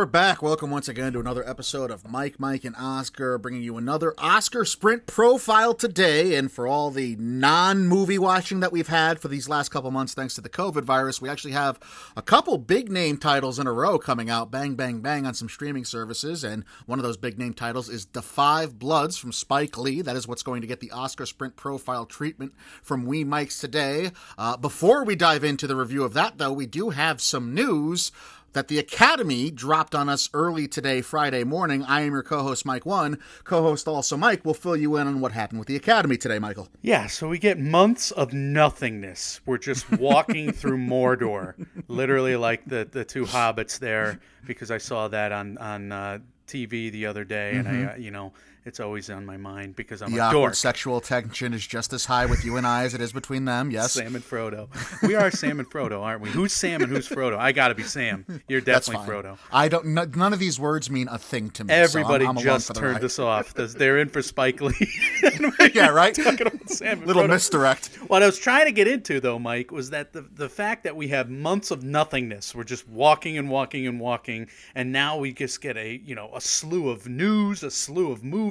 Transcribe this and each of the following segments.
we're back. Welcome once again to another episode of Mike, Mike, and Oscar, bringing you another Oscar Sprint profile today. And for all the non movie watching that we've had for these last couple months, thanks to the COVID virus, we actually have a couple big name titles in a row coming out bang, bang, bang on some streaming services. And one of those big name titles is Da 5 Bloods from Spike Lee. That is what's going to get the Oscar Sprint profile treatment from We Mikes today. Uh, before we dive into the review of that, though, we do have some news that the Academy dropped on us early today, Friday morning. I am your co host, Mike One. Co host also Mike will fill you in on what happened with the Academy today, Michael. Yeah, so we get months of nothingness. We're just walking through Mordor, literally like the, the two hobbits there, because I saw that on, on uh, TV the other day, and mm-hmm. I, uh, you know, it's always on my mind because I'm the a dork. sexual tension is just as high with you and I as it is between them. Yes, Sam and Frodo. We are Sam and Frodo, aren't we? Who's Sam and who's Frodo? I got to be Sam. You're definitely Frodo. I don't. none of these words mean a thing to me. Everybody so I'm, I'm just turned this off. They're in for Spike Lee. yeah, right. Little Frodo. misdirect. What I was trying to get into though, Mike, was that the the fact that we have months of nothingness. We're just walking and walking and walking, and now we just get a you know a slew of news, a slew of movies.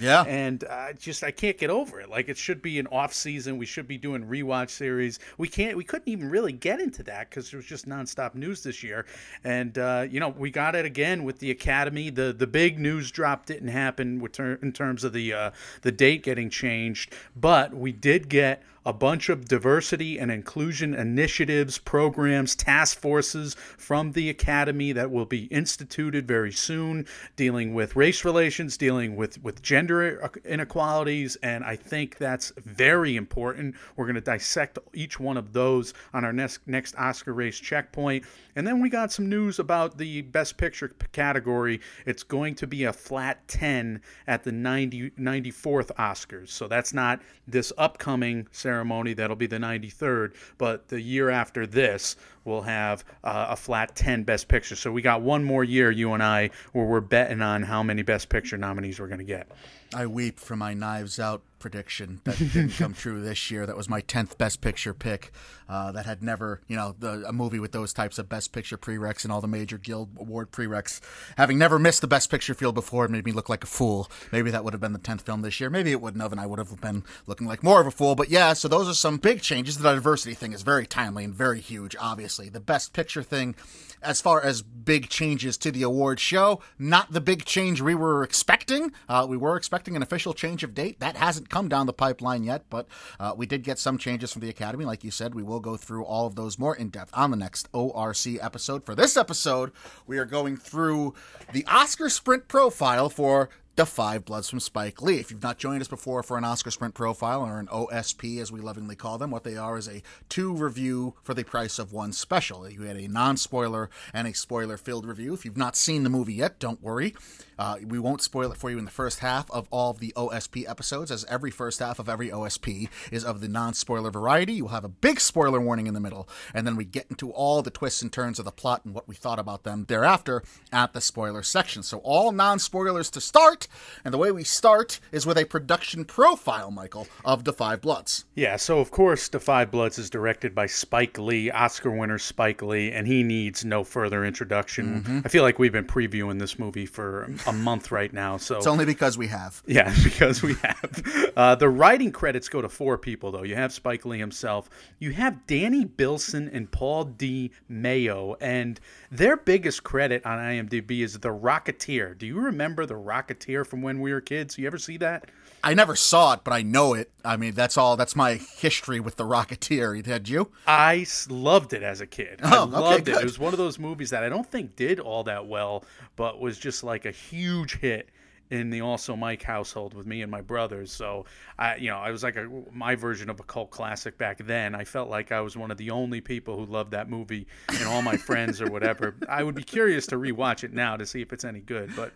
Yeah and I just I can't get over it. Like it should be an off season. We should be doing rewatch series. We can't. We couldn't even really get into that because it was just nonstop news this year. And uh, you know we got it again with the Academy. The the big news drop didn't happen with ter- in terms of the uh, the date getting changed, but we did get a bunch of diversity and inclusion initiatives, programs, task forces from the Academy that will be instituted very soon, dealing with race relations, dealing with, with gender inequalities. And I think that's very important. We're going to dissect each one of those on our next, next Oscar race checkpoint. And then we got some news about the Best Picture category. It's going to be a flat 10 at the 90, 94th Oscars. So that's not this upcoming ceremony ceremony. That'll be the 93rd. But the year after this, we'll have uh, a flat 10 Best Picture. So we got one more year, you and I, where we're betting on how many Best Picture nominees we're going to get. I weep for my Knives Out prediction that didn't come true this year. That was my tenth Best Picture pick. Uh, that had never, you know, the, a movie with those types of Best Picture prereqs and all the major Guild Award prereqs, having never missed the Best Picture field before, it made me look like a fool. Maybe that would have been the tenth film this year. Maybe it wouldn't have, and I would have been looking like more of a fool. But yeah, so those are some big changes. The diversity thing is very timely and very huge. Obviously, the Best Picture thing as far as big changes to the award show. Not the big change we were expecting. Uh, we were expecting an official change of date. That hasn't come down the pipeline yet, but uh, we did get some changes from the Academy. Like you said, we will go through all of those more in depth on the next ORC episode. For this episode, we are going through the Oscar Sprint profile for Da 5 Bloods from Spike Lee. If you've not joined us before for an Oscar Sprint profile or an OSP, as we lovingly call them, what they are is a two review for the price of one special. You had a non spoiler and a spoiler filled review. If you've not seen the movie yet, don't worry. Uh, we won't spoil it for you in the first half of all of the OSP episodes, as every first half of every OSP is of the non spoiler variety. You'll have a big spoiler warning in the middle, and then we get into all the twists and turns of the plot and what we thought about them thereafter at the spoiler section. So, all non spoilers to start, and the way we start is with a production profile, Michael, of 5 Bloods. Yeah, so of course, 5 Bloods is directed by Spike Lee, Oscar winner Spike Lee, and he needs no further introduction. Mm-hmm. I feel like we've been previewing this movie for a month right now. So it's only because we have. Yeah, because we have. Uh, the writing credits go to four people though. You have Spike Lee himself. You have Danny Bilson and Paul De Meo, and their biggest credit on IMDb is The Rocketeer. Do you remember The Rocketeer from when we were kids? You ever see that? I never saw it, but I know it. I mean, that's all. That's my history with The Rocketeer. Had you? I loved it as a kid. Oh, I loved okay, it. It was one of those movies that I don't think did all that well, but was just like a huge hit in the also Mike household with me and my brothers. So I, you know, I was like a, my version of a cult classic back then. I felt like I was one of the only people who loved that movie, and all my friends or whatever. I would be curious to rewatch it now to see if it's any good. But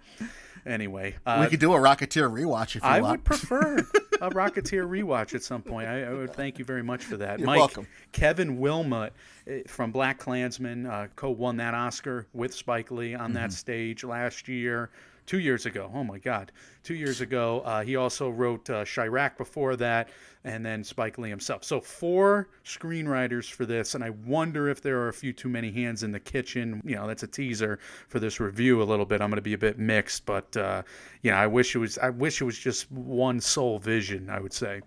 anyway, uh, we could do a Rocketeer rewatch if you want I want. would prefer a Rocketeer rewatch at some point. I, I, would thank you very much for that, You're Mike. Welcome. Kevin Willmott eh, from BlacKkKlansman uh, co-won that Oscar with Spike Lee on mm-hmm. that stage last year two years ago. Oh my God, two years ago. Uh, he also wrote uh, Chi-Raq before that, and then Spike Lee himself. So four screenwriters for this, and I wonder if there are a few too many hands in the kitchen. You know, that's a teaser for this review a little bit. I'm going to be a bit mixed, but uh, you know, I wish it was. I wish it was just one sole vision. I would say.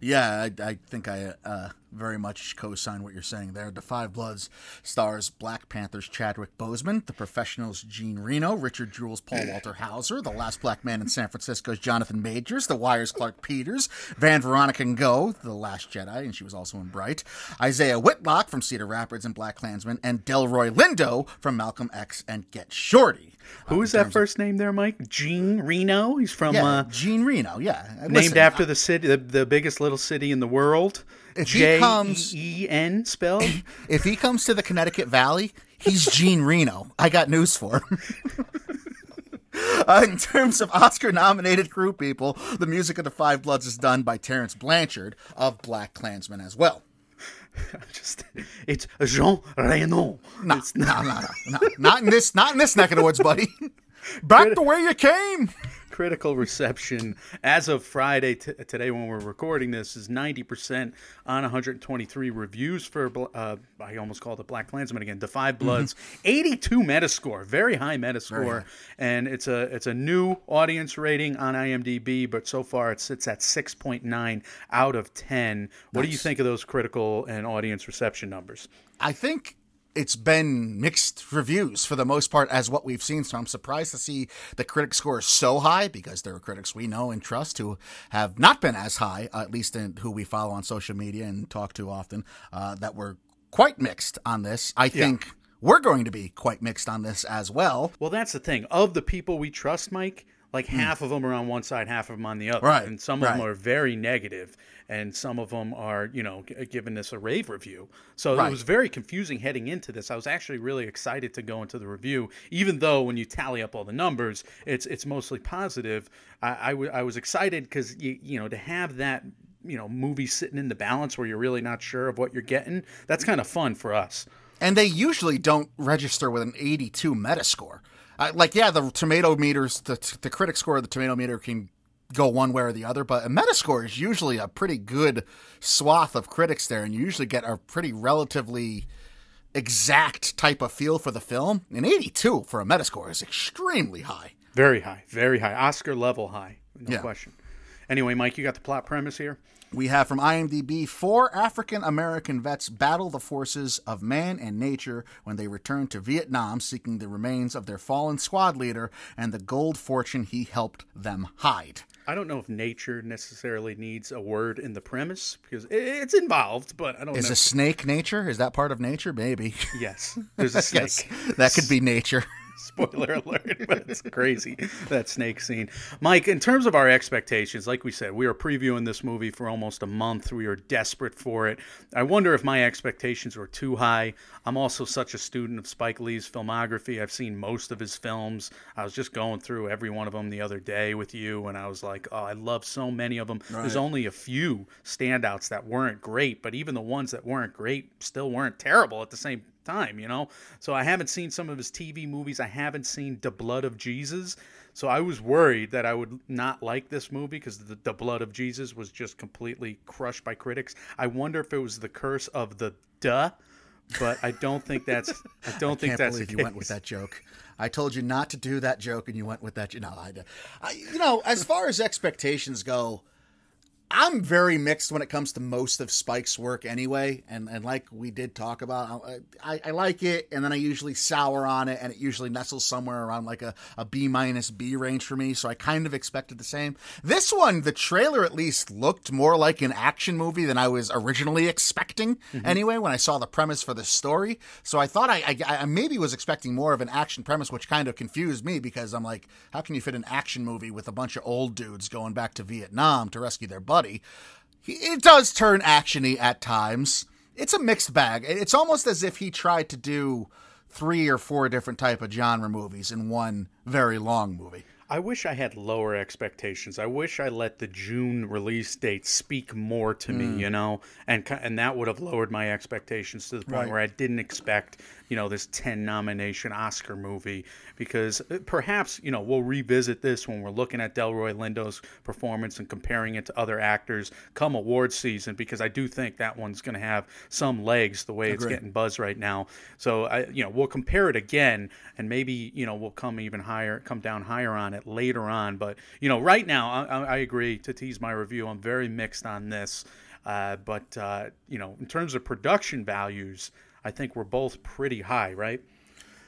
Yeah, I, I think I uh, very much co-sign what you're saying there. The Five Bloods stars Black Panther's Chadwick Boseman, The Professionals Gene Reno, Richard Jewell's Paul Walter Hauser, The Last Black Man in San Francisco's Jonathan Majors, The Wire's Clarke Peters, Van Veronica Ngo, The Last Jedi, and she was also in Bright, Isiah Whitlock from Cedar Rapids and BlacKkKlansman, and Delroy Lindo from Malcolm X and Get Shorty. Who is that first name there, Mike? Gene Reno. He's from Yeah, uh, Jean Reno. Yeah, named Listen, after the city, the, the biggest little city in the world. If he J comes- E E N spelled. If he comes to the Connecticut Valley, he's Gene Reno. I got news for him. Uh, in terms of Oscar nominated crew people, the music of the Five Bloods is done by Terence Blanchard of BlacKkKlansman as well. Just it's Jean Reno. No, no, no, no, no, not in this, not in this neck of the woods, buddy. Back the way you came. Critical reception as of Friday t- today when we're recording this is 90% on 123 reviews for uh, I almost called it BlacKkKlansman again. The Five Bloods, 82 Metascore, very high Metascore, and it's a it's a new audience rating on IMDb, but so far it sits at 6.9 out of 10. What do you think of those critical and audience reception numbers? I think it's been mixed reviews for the most part as what we've seen. So I'm surprised to see the critic score so high because there are critics we know and trust who have not been as high, at least in who we follow on social media and talk to often, uh, that were quite mixed on this. I think we're going to be quite mixed on this as well. Well, that's the thing. Of the people we trust, Mike, like half of them are on one side, half of them on the other. Hmm. Right, And some of them are very negative, and some of them are, you know, g- giving this a rave review. So it was very confusing heading into this. I was actually really excited to go into the review, even though when you tally up all the numbers, it's it's mostly positive. I, I, w- I was excited because you you know to have that you know movie sitting in the balance where you're really not sure of what you're getting. That's kind of fun for us. And they usually don't register with an 82 Metascore. Uh, like, yeah, the tomato meters, the, the critic score of the tomato meter can go one way or the other, but a Metascore is usually a pretty good swath of critics there, and you usually get a pretty relatively exact type of feel for the film. An 82 for a Metascore is extremely high. Very high, very high, Oscar level high, no Yeah. question. Anyway, Mike, you got the plot premise here. We have from IMDb four African American vets battle the forces of man and nature when they return to Vietnam seeking the remains of their fallen squad leader and the gold fortune he helped them hide. I don't know if nature necessarily needs a word in the premise because it's involved, but I don't Is know. a snake nature? Is that part of nature? Maybe. Yes, there's a snake. yes, that could be nature. Spoiler alert, but it's crazy that snake scene. Mike, in terms of our expectations, like we said, we were previewing this movie for almost a month. We were desperate for it. I wonder if my expectations were too high. I'm also such a student of Spike Lee's filmography. I've seen most of his films. I was just going through every one of them the other day with you, and I was like, oh, I love so many of them. There's only a few standouts that weren't great, but even the ones that weren't great still weren't terrible at the same time, you know? So I haven't seen some of his TV movies. I haven't seen The Blood of Jesus. So I was worried that I would not like this movie because the, the Blood of Jesus was just completely crushed by critics. I wonder if it was the curse of the duh, but I don't think that's I don't think Can't that's believe you went with that joke. I told you not to do that joke, and you went with that. No, I, I, you know, as far as expectations go, I'm very mixed when it comes to most of Spike's work anyway. And, and like we did talk about, uh, I, I like it, and then I usually sour on it, and it usually nestles somewhere around like a, a B minus B range for me. So I kind of expected the same. This one, the trailer at least looked more like an action movie than I was originally expecting mm-hmm. anyway when I saw the premise for the story. So I thought I, I, I maybe was expecting more of an action premise, which kind of confused me because I'm like, how can you fit an action movie with a bunch of old dudes going back to Vietnam to rescue their buddy? It does turn actiony at times. It's a mixed bag. It's almost as if he tried to do three or four different type of genre movies in one very long movie. I wish I had lower expectations. I wish I let the June release date speak more to Hmm. me, you know, and and that would have lowered my expectations to the point Right. where I didn't expect you know this 10 nomination Oscar movie because uh, perhaps you know we'll revisit this when we're looking at Delroy Lindo's performance and comparing it to other actors come award season because I do think that one's going to have some legs the way it's getting buzz right now. So I you know we'll compare it again and maybe you know we'll come even higher come down higher on it later on. But you know right now I, I agree to tease my review. I'm very mixed on this. Uh, but uh, you know, in terms of production values, I think we're both pretty high, right?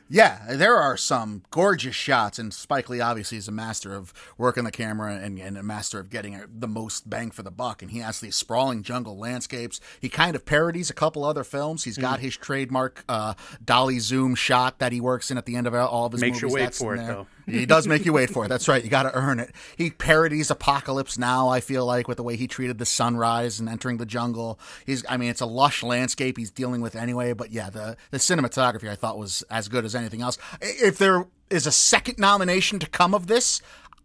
Yeah, there are some gorgeous shots, and Spike Lee obviously is a master of working the camera and, and a master of getting the most bang for the buck. And he has these sprawling jungle landscapes. He kind of parodies a couple other films. He's got mm. his trademark uh, dolly zoom shot that he works in at the end of all of his Makes movies. you wait for it, there. though. He does make you wait for it. That's right. You got to earn it. He parodies Apocalypse Now. I feel like with the way he treated the sunrise and entering the jungle. He's. I mean, it's a lush landscape he's dealing with anyway. But yeah, the the cinematography I thought was as good as anything else. If there is a second nomination to come of this,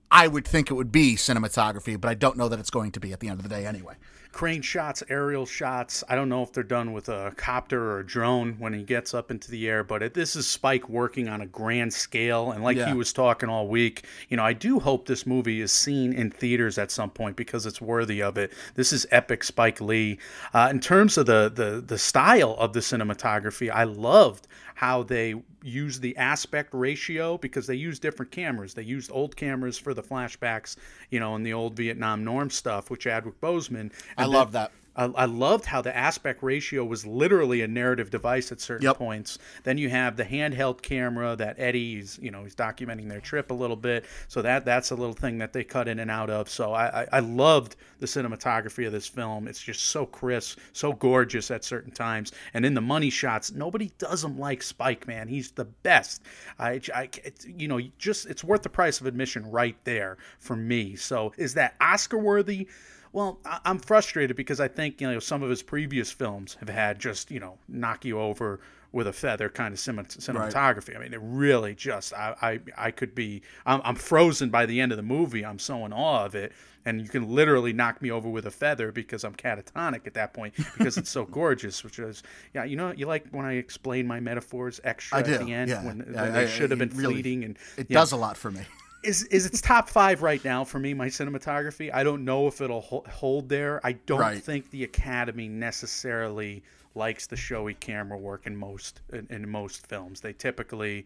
I would think it would be cinematography, but I don't know that it's going to be at the end of the day anyway crane shots, aerial shots. I don't know if they're done with a copter or a drone when he gets up into the air, but it, this is Spike working on a grand scale. And like yeah. he was talking all week, you know, I do hope this movie is seen in theaters at some point because it's worthy of it. This is epic Spike Lee. Uh, in terms of the, the the style of the cinematography, I loved how they use the aspect ratio because they use different cameras. They used old cameras for the flashbacks, you know, and the old Vietnam norm stuff, which Chadwick Boseman. I love that. I, I, loved how the aspect ratio was literally a narrative device at certain yep. points. Then you have the handheld camera that Eddie's, you know, he's documenting their trip a little bit. So that that's a little thing that they cut in and out of. So I, I, I loved the cinematography of this film. It's just so crisp, so gorgeous at certain times. And in the money shots, nobody does him like Spike, man. He's the best. I, I you know, just it's worth the price of admission right there for me. So is that Oscar worthy? Well, I'm frustrated because I think you know some of his previous films have had just you know knock you over with a feather kind of cinematography. Right. I mean, it really just I I, I could be I'm, I'm frozen by the end of the movie. I'm so in awe of it, and you can literally knock me over with a feather because I'm catatonic at that point because it's so gorgeous. Which is yeah, you know, you like when I explain my metaphors extra at the end yeah. when, yeah, when they should have been really, fleeting and it does know. a lot for me is is it's top five right now for me. My cinematography. I don't know if it'll hold there. I don't right. think the Academy necessarily likes the showy camera work in most in, in most films. They typically,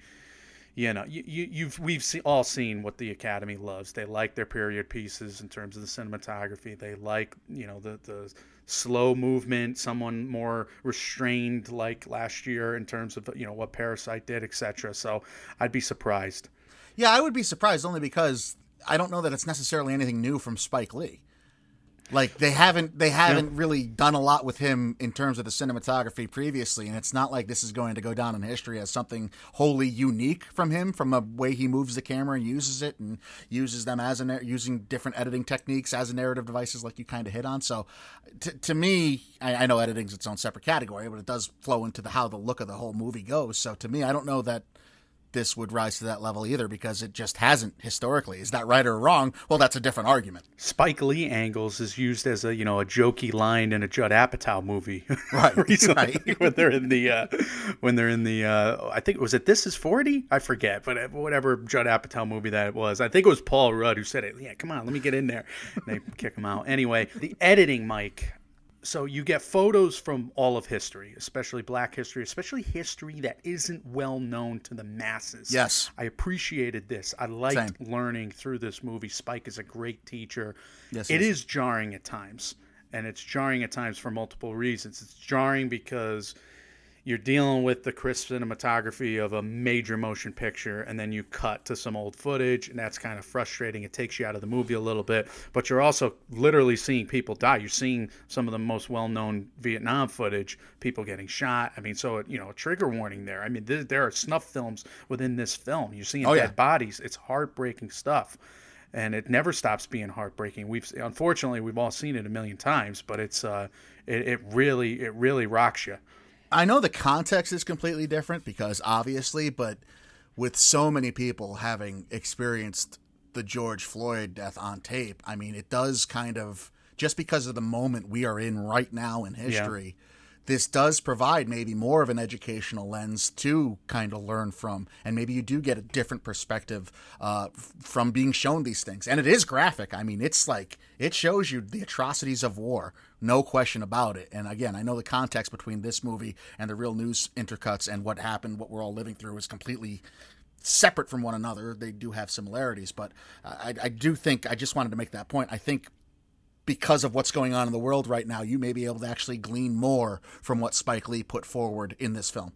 you know, you, you have we've see, all seen what the Academy loves. They like their period pieces in terms of the cinematography. They like you know the the slow movement, someone more restrained like last year in terms of you know what Parasite did, etc. So I'd be surprised. Yeah, I would be surprised only because I don't know that it's necessarily anything new from Spike Lee. Like they haven't they haven't yeah. really done a lot with him in terms of the cinematography previously, and it's not like this is going to go down in history as something wholly unique from him, from the way he moves the camera and uses it, and uses them as a using different editing techniques as a narrative devices, like you kind of hit on. So, t- to me, I, I know editing's its own separate category, but it does flow into the how the look of the whole movie goes. So to me, I don't know that this would rise to that level either because it just hasn't historically. Is that right or wrong? Well, that's a different argument. Spike Lee angles is used as a you know a jokey line in a Judd Apatow movie, right? recently, right. when they're in the uh, when they're in the uh, I think was it This Is Forty? I forget, but whatever Judd Apatow movie that was, I think it was Paul Rudd who said it. Yeah, come on, let me get in there. And they kick him out. Anyway, the editing, Mike so you get photos from all of history, especially black history, especially history that isn't well known to the masses. Yes. I appreciated this. I liked Same. learning through this movie. Spike is a great teacher. Yes. It yes. is jarring at times, and it's jarring at times for multiple reasons. It's jarring because you're dealing with the crisp cinematography of a major motion picture and then you cut to some old footage and that's kind of frustrating it takes you out of the movie a little bit but you're also literally seeing people die you're seeing some of the most well-known vietnam footage people getting shot i mean so you know a trigger warning there i mean there are snuff films within this film you're seeing oh, dead yeah. bodies it's heartbreaking stuff and it never stops being heartbreaking. We've unfortunately we've all seen it a million times, but it's uh, it, it really it really rocks you. I know the context is completely different because obviously, but with so many people having experienced the George Floyd death on tape, I mean, it does kind of just because of the moment we are in right now in history. Yeah. this does provide maybe more of an educational lens to kind of learn from, and maybe you do get a different perspective uh, from being shown these things. And it is graphic. I mean, it's like it shows you the atrocities of war, no question about it. And again, I know the context between this movie and the real news intercuts and what happened, what we're all living through, is completely separate from one another. They do have similarities, but I, I do think I just wanted to make that point. I think because of what's going on in the world right now, you may be able to actually glean more from what Spike Lee put forward in this film.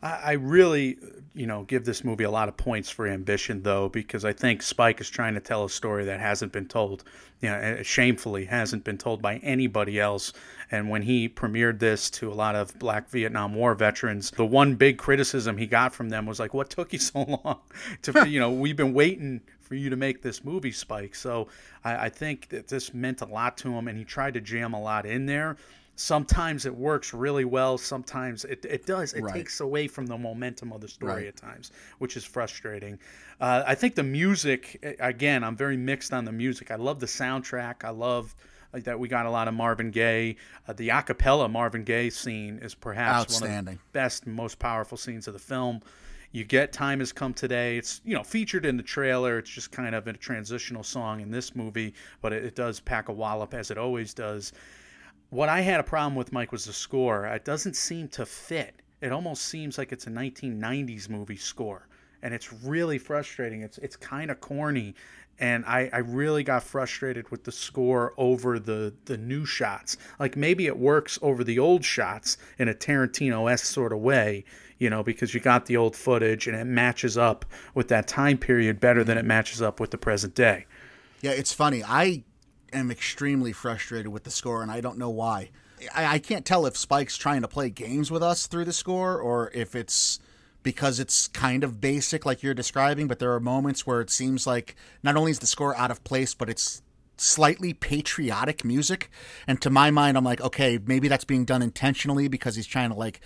I really, you know, give this movie a lot of points for ambition, though, because I think Spike is trying to tell a story that hasn't been told, you know, eh, shamefully hasn't been told by anybody else. And when he premiered this to a lot of Black Vietnam War veterans, the one big criticism he got from them was like, "What took you so long to, you know, we've been waiting for you to make this movie, Spike." So I, I think that this meant a lot to him, and he tried to jam a lot in there sometimes it works really well sometimes it, it does. It right. takes away from the momentum of the story right. at times which is frustrating. Uh, i think the music again i'm very mixed on the music. I love the soundtrack. I love uh, that we got a lot of marvin gaye. Uh, the acapella marvin gaye scene is perhaps one of the best most powerful scenes of the film. You get time has come today. It's you know featured in the trailer. It's just kind of a transitional song in this movie but it, it does pack a wallop as it always does what I had a problem with, Mike, was the score. It doesn't seem to fit. It almost seems like it's a 1990s movie score, and it's really frustrating. It's it's kind of corny, and I, I really got frustrated with the score over the the new shots. Like maybe it works over the old shots in a Tarantino esque sort of way, you know, because you got the old footage and it matches up with that time period better than it matches up with the present day. Yeah, it's funny. I am extremely frustrated with the score, and I don't know why. I, I can't tell if Spike's trying to play games with us through the score or if it's because it's kind of basic like you're describing, but there are moments where it seems like not only is the score out of place, but it's slightly patriotic music. And to my mind, I'm like, okay, maybe that's being done intentionally because he's trying to like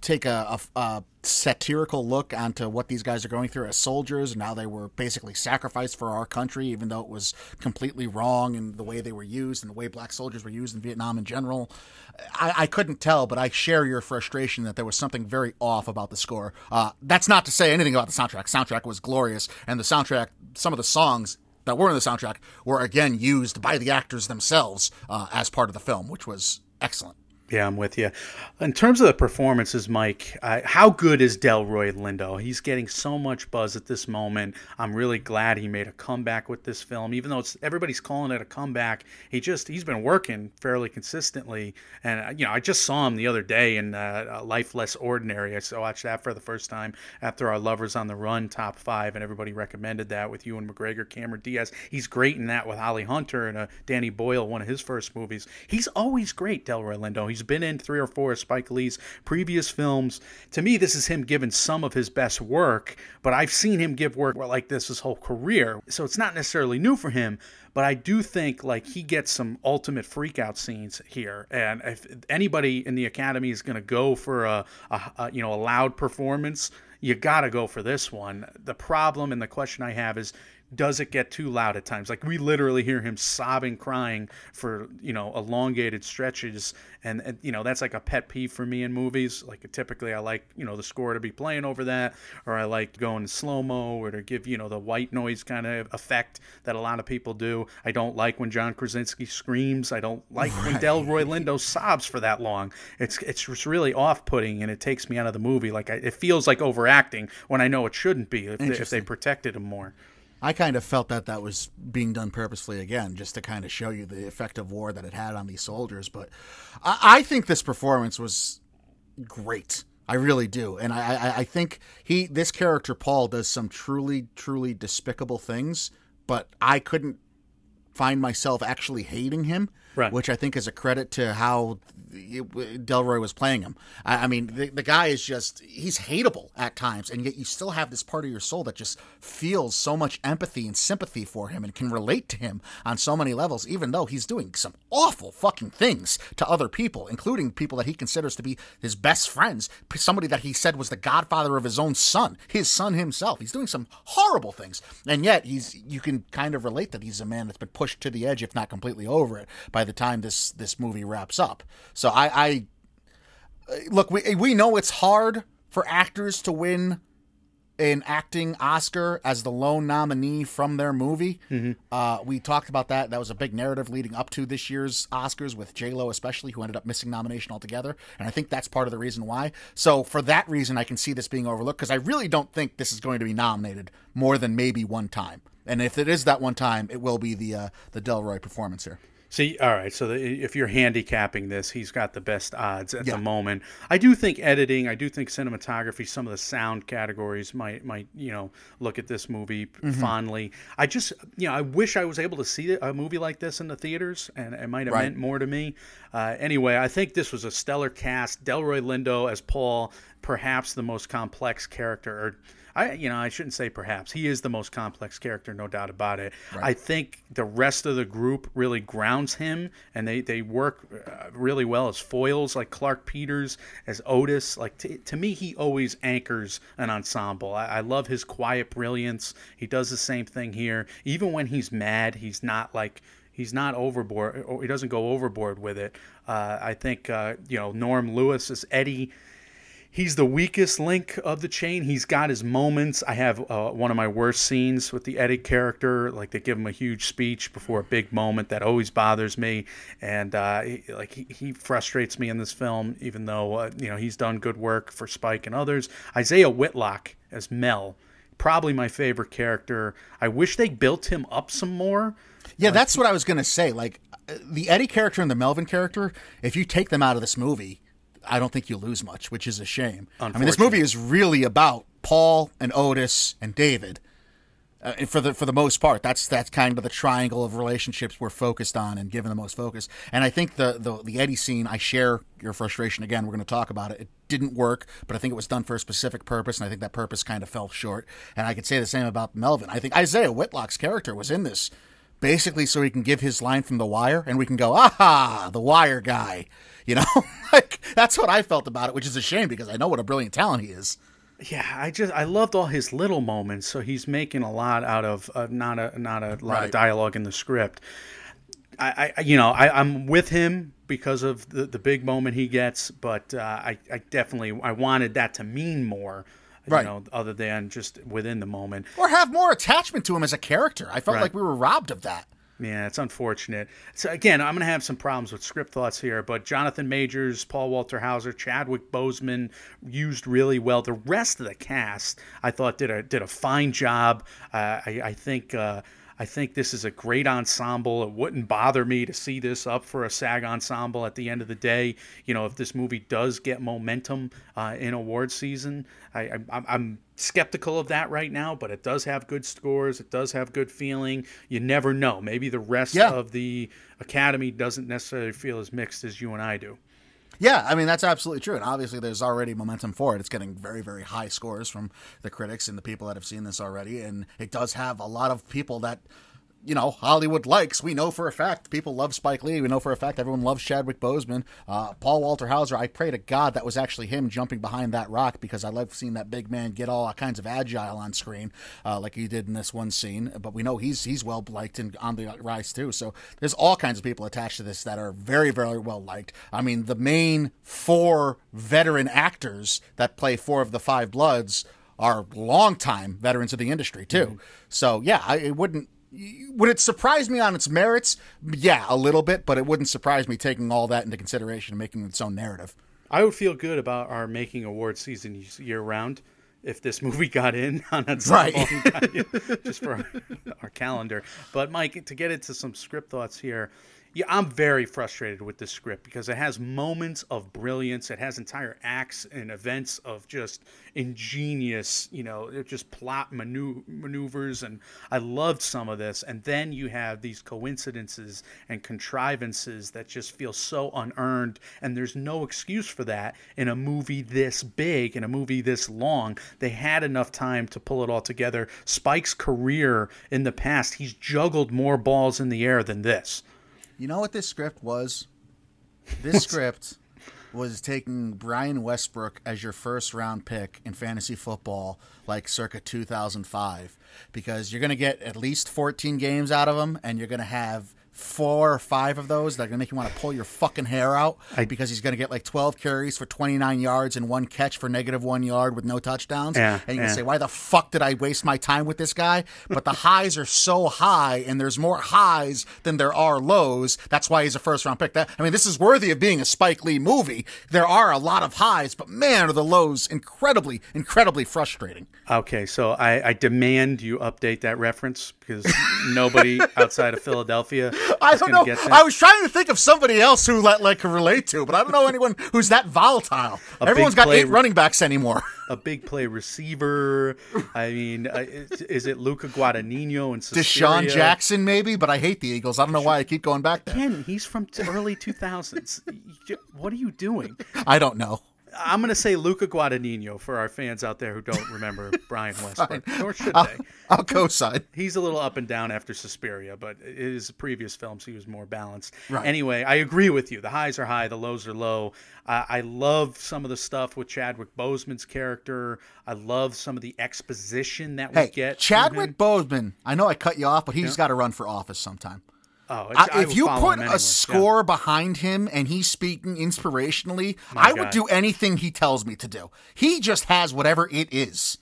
take a, a, a, satirical look onto what these guys are going through as soldiers and how they were basically sacrificed for our country, even though it was completely wrong in the way they were used and the way black soldiers were used in Vietnam in general. I, I couldn't tell, but I share your frustration that there was something very off about the score. Uh, that's not to say anything about the soundtrack. Soundtrack was glorious, and the soundtrack, some of the songs that were in the soundtrack were again used by the actors themselves uh, as part of the film, which was excellent. Yeah, I'm with you. In terms of the performances, Mike, uh, how good is Delroy Lindo? He's getting so much buzz at this moment. I'm really glad he made a comeback with this film, even though it's everybody's calling it a comeback. He just he's been working fairly consistently, and uh, you know I just saw him the other day in uh, Life Less Ordinary. I watched that for the first time after our Lovers on the Run top five, and everybody recommended that with Ewan McGregor, Cameron Diaz. He's great in that with Holly Hunter and uh, Danny Boyle, one of his first movies. He's always great, Delroy Lindo. He's been in three or four of Spike Lee's previous films. To me, this is him giving some of his best work, but I've seen him give work like this his whole career. So it's not necessarily new for him, but I do think like he gets some ultimate freakout scenes here. And if anybody in the academy is going to go for a, a, a, you know a loud performance, you got to go for this one. The problem and the question I have is does it get too loud at times. Like we literally hear him sobbing crying for you know elongated stretches. And, and, you know that's like a pet peeve for me in movies. Like typically i like you know the score to be playing over that or i like going slow mo or to give you know the white noise kind of effect that a lot of people do. I don't like when john krasinski screams. I don't like right. when delroy lindo sobs for that long. It's it's really off-putting and it takes me out of the movie. Like I, it feels like overacting when i know it shouldn't be if, they, if they protected him more I kind of felt that that was being done purposely again, just to kind of show you the effect of war that it had on these soldiers. But I, I think this performance was great. I really do, and I, I, I think he, this character Paul, does some truly, truly despicable things. But I couldn't find myself actually hating him, right. which I think is a credit to how Delroy was playing him. I, I mean, the, the, guy is just, he's hateable at times, and yet you still have this part of your soul that just feels so much empathy and sympathy for him and can relate to him on so many levels, even though he's doing some awful fucking things to other people, including people that he considers to be his best friends, somebody that he said was the godfather of his own son, his son himself. He's doing some horrible things, and yet he's, you can kind of relate that he's a man that's been pushed to the edge, if not completely over it, by the time this, this movie wraps up. So I, I look, we we know it's hard for actors to win an acting Oscar as the lone nominee from their movie. Mm-hmm. Uh, we talked about that. That was a big narrative leading up to this year's Oscars with J Lo, especially, who ended up missing nomination altogether. And I think that's part of the reason why. So for that reason, I can see this being overlooked because I really don't think this is going to be nominated more than maybe one time. And if it is that one time, it will be the uh, the Delroy performance here. See, all right. So the, if you're handicapping this, he's got the best odds at yeah. the moment. I do think editing, I do think cinematography, some of the sound categories might might you know look at this movie mm-hmm. fondly. I just you know I wish I was able to see a movie like this in the theaters, and it might have right. meant more to me. Uh, anyway, I think this was a stellar cast. Delroy Lindo as Paul, perhaps the most complex character. Or, I you know I shouldn't say perhaps he is the most complex character, no doubt about it. Right. I think the rest of the group really grounds him, and they they work uh, really well as foils, like Clarke Peters as Otis. Like t- to me, he always anchors an ensemble. I-, I love his quiet brilliance. He does the same thing here, even when he's mad. He's not like he's not overboard. He doesn't go overboard with it. Uh, I think uh, you know Norm Lewis as Eddie he's the weakest link of the chain. He's got his moments. I have uh, one of my worst scenes with the Eddie character. Like they give him a huge speech before a big moment that always bothers me, and uh, he, like he, he, frustrates me in this film. Even though uh, you know he's done good work for Spike and others. Isiah Whitlock as Mel, probably my favorite character. I wish they built him up some more. Yeah, like, that's what I was gonna say. Like the Eddie character and the Melvin character, if you take them out of this movie I don't think you lose much, which is a shame. I mean, this movie is really about Paul and Otis and David. Uh, for the for the most part, that's that's kind of the triangle of relationships we're focused on and given the most focus. And I think the the, the Eddie scene, I share your frustration. Again, we're going to talk about it. It didn't work, but I think it was done for a specific purpose, and I think that purpose kind of fell short. And I could say the same about Melvin. I think Isiah Whitlock's character was in this basically so he can give his line from The Wire, and we can go, aha, The Wire guy. You know, like that's what I felt about it, which is a shame because I know what a brilliant talent he is. Yeah, I just I loved all his little moments. So he's making a lot out of uh, not a not a lot right. of dialogue in the script. I, I you know I, I'm with him because of the, the big moment he gets, but uh, I I definitely I wanted that to mean more. Right. You know, other than just within the moment, or have more attachment to him as a character. I felt right. like we were robbed of that. Yeah, it's unfortunate. So again, I'm going to have some problems with script thoughts here, but Jonathan Majors, Paul Walter Hauser, Chadwick Boseman used really well. The rest of the cast, I thought, did a did a fine job. Uh, I, I think. Uh, I think this is a great ensemble. It wouldn't bother me to see this up for a SAG ensemble at the end of the day. You know, if this movie does get momentum uh, in award season, I, I, I'm skeptical of that right now, but it does have good scores. It does have good feeling. You never know. Maybe the rest yeah. of the Academy doesn't necessarily feel as mixed as you and I do. Yeah, I mean that's absolutely true, and obviously there's already momentum for it. It's getting very, very high scores from the critics and the people that have seen this already, and it does have a lot of people that you know Hollywood likes. We know for a fact people love Spike Lee. We know for a fact everyone loves Chadwick Boseman. Uh, Paul Walter Hauser. I pray to God that was actually him jumping behind that rock because I love seeing that big man get all kinds of agile on screen, uh, like he did in this one scene. But we know he's he's well liked and on the rise too. So there's all kinds of people attached to this that are very very well liked. I mean, the main four veteran actors that play four of the five Bloods are longtime veterans of the industry too. Mm-hmm. So yeah, I, it wouldn't would it surprise me on its merits? Yeah, a little bit, but it wouldn't surprise me taking all that into consideration and making its own narrative. I would feel good about our making award season year round if this movie got in on that right. just for our, our calendar. But Mike, to get into some script thoughts here, yeah, I'm very frustrated with this script because it has moments of brilliance. It has entire acts and events of just ingenious, you know, just plot manu- maneuvers. And I loved some of this. And then you have these coincidences and contrivances that just feel so unearned. And there's no excuse for that in a movie this big, in a movie this long. They had enough time to pull it all together. Spike's career in the past, he's juggled more balls in the air than this. You know what this script was? This script was taking Brian Westbrook as your first round pick in fantasy football, like circa 2005, because you're going to get at least 14 games out of him, and you're going to have four or five of those that are going to make you want to pull your fucking hair out I- because he's going to get like 12 carries for 29 yards and one catch for negative one yard with no touchdowns. Yeah, and you yeah. can say, why the fuck did I waste my time with this guy? But the highs are so high and there's more highs than there are lows. That's why he's a first round pick. That, I mean, this is worthy of being a Spike Lee movie. There are a lot of highs, but man, are the lows incredibly, incredibly frustrating. Okay, so I, I demand you update that reference because nobody outside of Philadelphia I don't know. that. I was trying to think of somebody else who like, like can relate to, but I don't know anyone who's that volatile. A Everyone's got play- eight running backs anymore. a big play receiver. I mean, uh, is, is it Luca Guadagnino and DeSean Jackson, maybe, but I hate the Eagles. I don't know why I keep going back there. Again, he's from t- early 2000s. What are you doing? I don't know. I'm going to say Luca Guadagnino for our fans out there who don't remember Brian Westbrook, nor should I'll, they. I'll co-sign. He's a little up and down after Suspiria, but his previous films he was more balanced. Right. Anyway, I agree with you. The highs are high, the lows are low. I I love some of the stuff with Chadwick Boseman's character. I love some of the exposition that we Hey, get. Chadwick. Boseman. I know I cut you off, but he's got to run for office sometime. Oh, I, I if you put a anyway. Yeah. score behind him and he's speaking inspirationally, I would do anything he tells me to do. He just has whatever it is.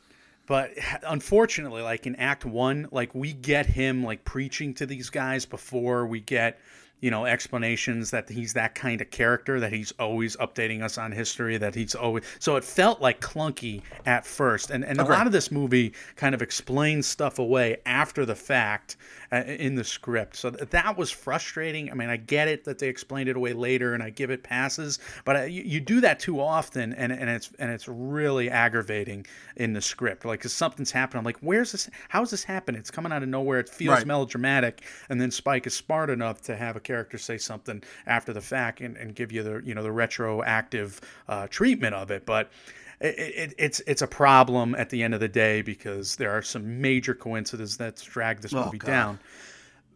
But unfortunately, like in Act One, like we get him like preaching to these guys before we get, you know, explanations that he's that kind of character, that he's always updating us on history, that he's always. So it felt like clunky at first, and and a lot of this movie kind of explains stuff away after the fact in the script. So th- that was frustrating. I mean, I get it that they explained it away later, and I give it passes, but you, you do that too often, and and it's and it's really aggravating in the script. Like, cause something's happening. I'm like, where's this? How's this happening? It's coming out of nowhere. It feels Right. melodramatic, and then Spike is smart enough to have a character say something after the fact and, and give you the you know the retroactive uh, treatment of it, but. It, it, it's it's a problem at the end of the day because there are some major coincidences that drag this oh, movie God. down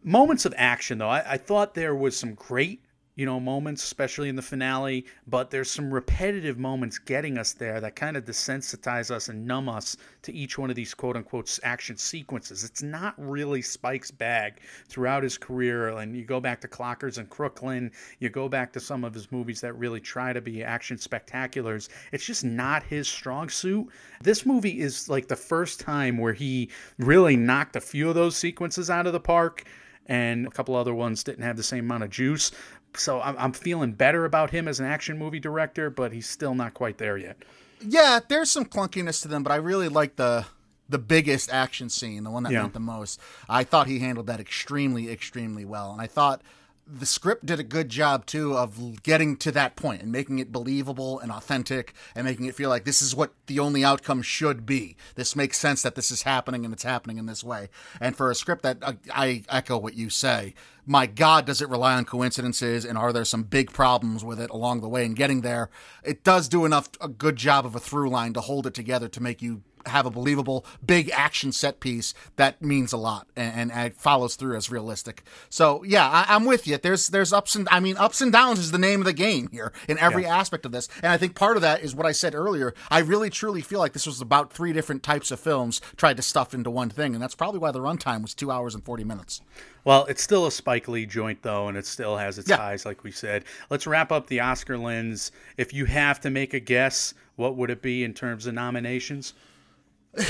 moments of action though I, I thought there was some great you know moments especially in the finale but there's some repetitive moments getting us there that kind of desensitize us and numb us to each one of these quote unquote action sequences. It's not really spike's bag throughout his career and you go back to clockers and crooklyn you go back to some of his movies that really try to be action spectaculars. It's just not his strong suit. This movie is like the first time where he really knocked a few of those sequences out of the park and a couple other ones didn't have the same amount of juice. So I'm, I'm feeling better about him as an action movie director, but he's still not quite there yet. Yeah, there's some clunkiness to them, but I really like the the biggest action scene, the one that Yeah. meant the most. I thought he handled that extremely, extremely well, and I thought the script did a good job too of getting to that point and making it believable and authentic and making it feel like this is what the only outcome should be. This makes sense that this is happening and it's happening in this way. And for a script that uh, I echo what you say, my God, does it rely on coincidences and are there some big problems with it along the way in getting there? It does do enough a good job of a through line to hold it together to make you have a believable big action set piece that means a lot and, and it follows through as realistic. So yeah, I, I'm with you. There's there's ups and I mean ups and downs is the name of the game here in every aspect of this, and I think part of that is what I said earlier. I really truly feel like this was about three different types of films tried to stuff into one thing, and that's probably why the runtime was two hours and forty minutes. Well, it's still a Spike Lee joint, though, and it still has its Yeah. highs, like we said. Let's wrap up the Oscar lens. If you have to make a guess, what would it be in terms of nominations?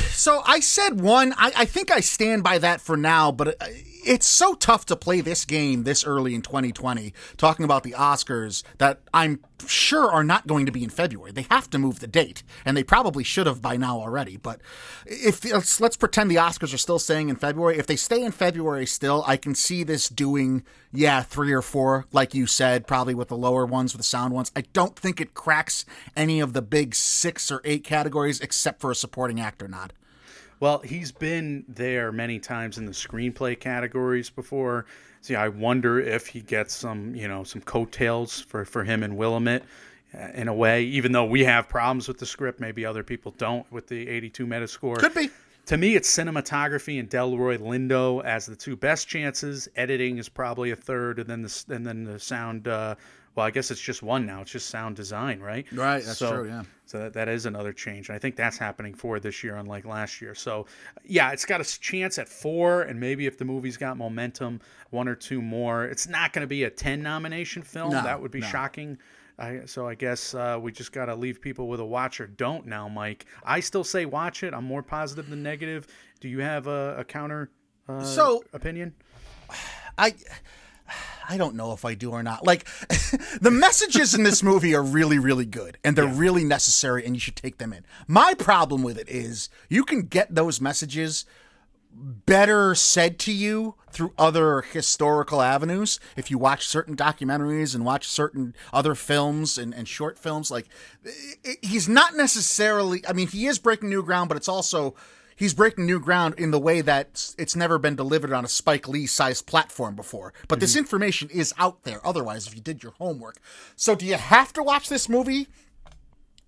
So I said one. I, I think I stand by that for now, but uh, it's so tough to play this game this early in 2020, talking about the Oscars that I'm sure are not going to be in February. They have to move the date, and they probably should have by now already. But if let's, let's pretend the Oscars are still staying in February. If they stay in February still, I can see this doing yeah three or four, like you said, probably with the lower ones, with the sound ones. I don't think it cracks any of the big six or eight categories except for a supporting actor nod. Well, he's been there many times in the screenplay categories before. See, I wonder if he gets some, you know, some coattails for, for him and Willmott uh, in a way, even though we have problems with the script, maybe other people don't with the 82 Metascore. Could be. To me, it's cinematography and Delroy Lindo as the two best chances. Editing is probably a third, and then the and then the sound uh, well, I guess it's just one now. It's just sound design, right? Right, that's so, true, yeah. So that, that is another change. And I think that's happening for this year, unlike last year. So, yeah, it's got a chance at four, and maybe if the movie's got momentum, one or two more. It's not going to be a 10 nomination film. No, that would be no. shocking. I, so I guess uh, we just got to leave people with a watch or don't now, Mike. I still say watch it. I'm more positive than negative. Do you have a, a counter uh, So- opinion? I I don't know if I do or not. Like the messages in this movie are really really good and they're really necessary and you should take them in. My problem with it is you can get those messages better said to you through other historical avenues if you watch certain documentaries and watch certain other films and, and short films like i- i- he's not necessarily i mean he is breaking new ground but it's also he's breaking new ground in the way that it's- never been delivered on a spike lee sized platform before but this mhm. information is out there otherwise if you did your homework so do you have to watch this movie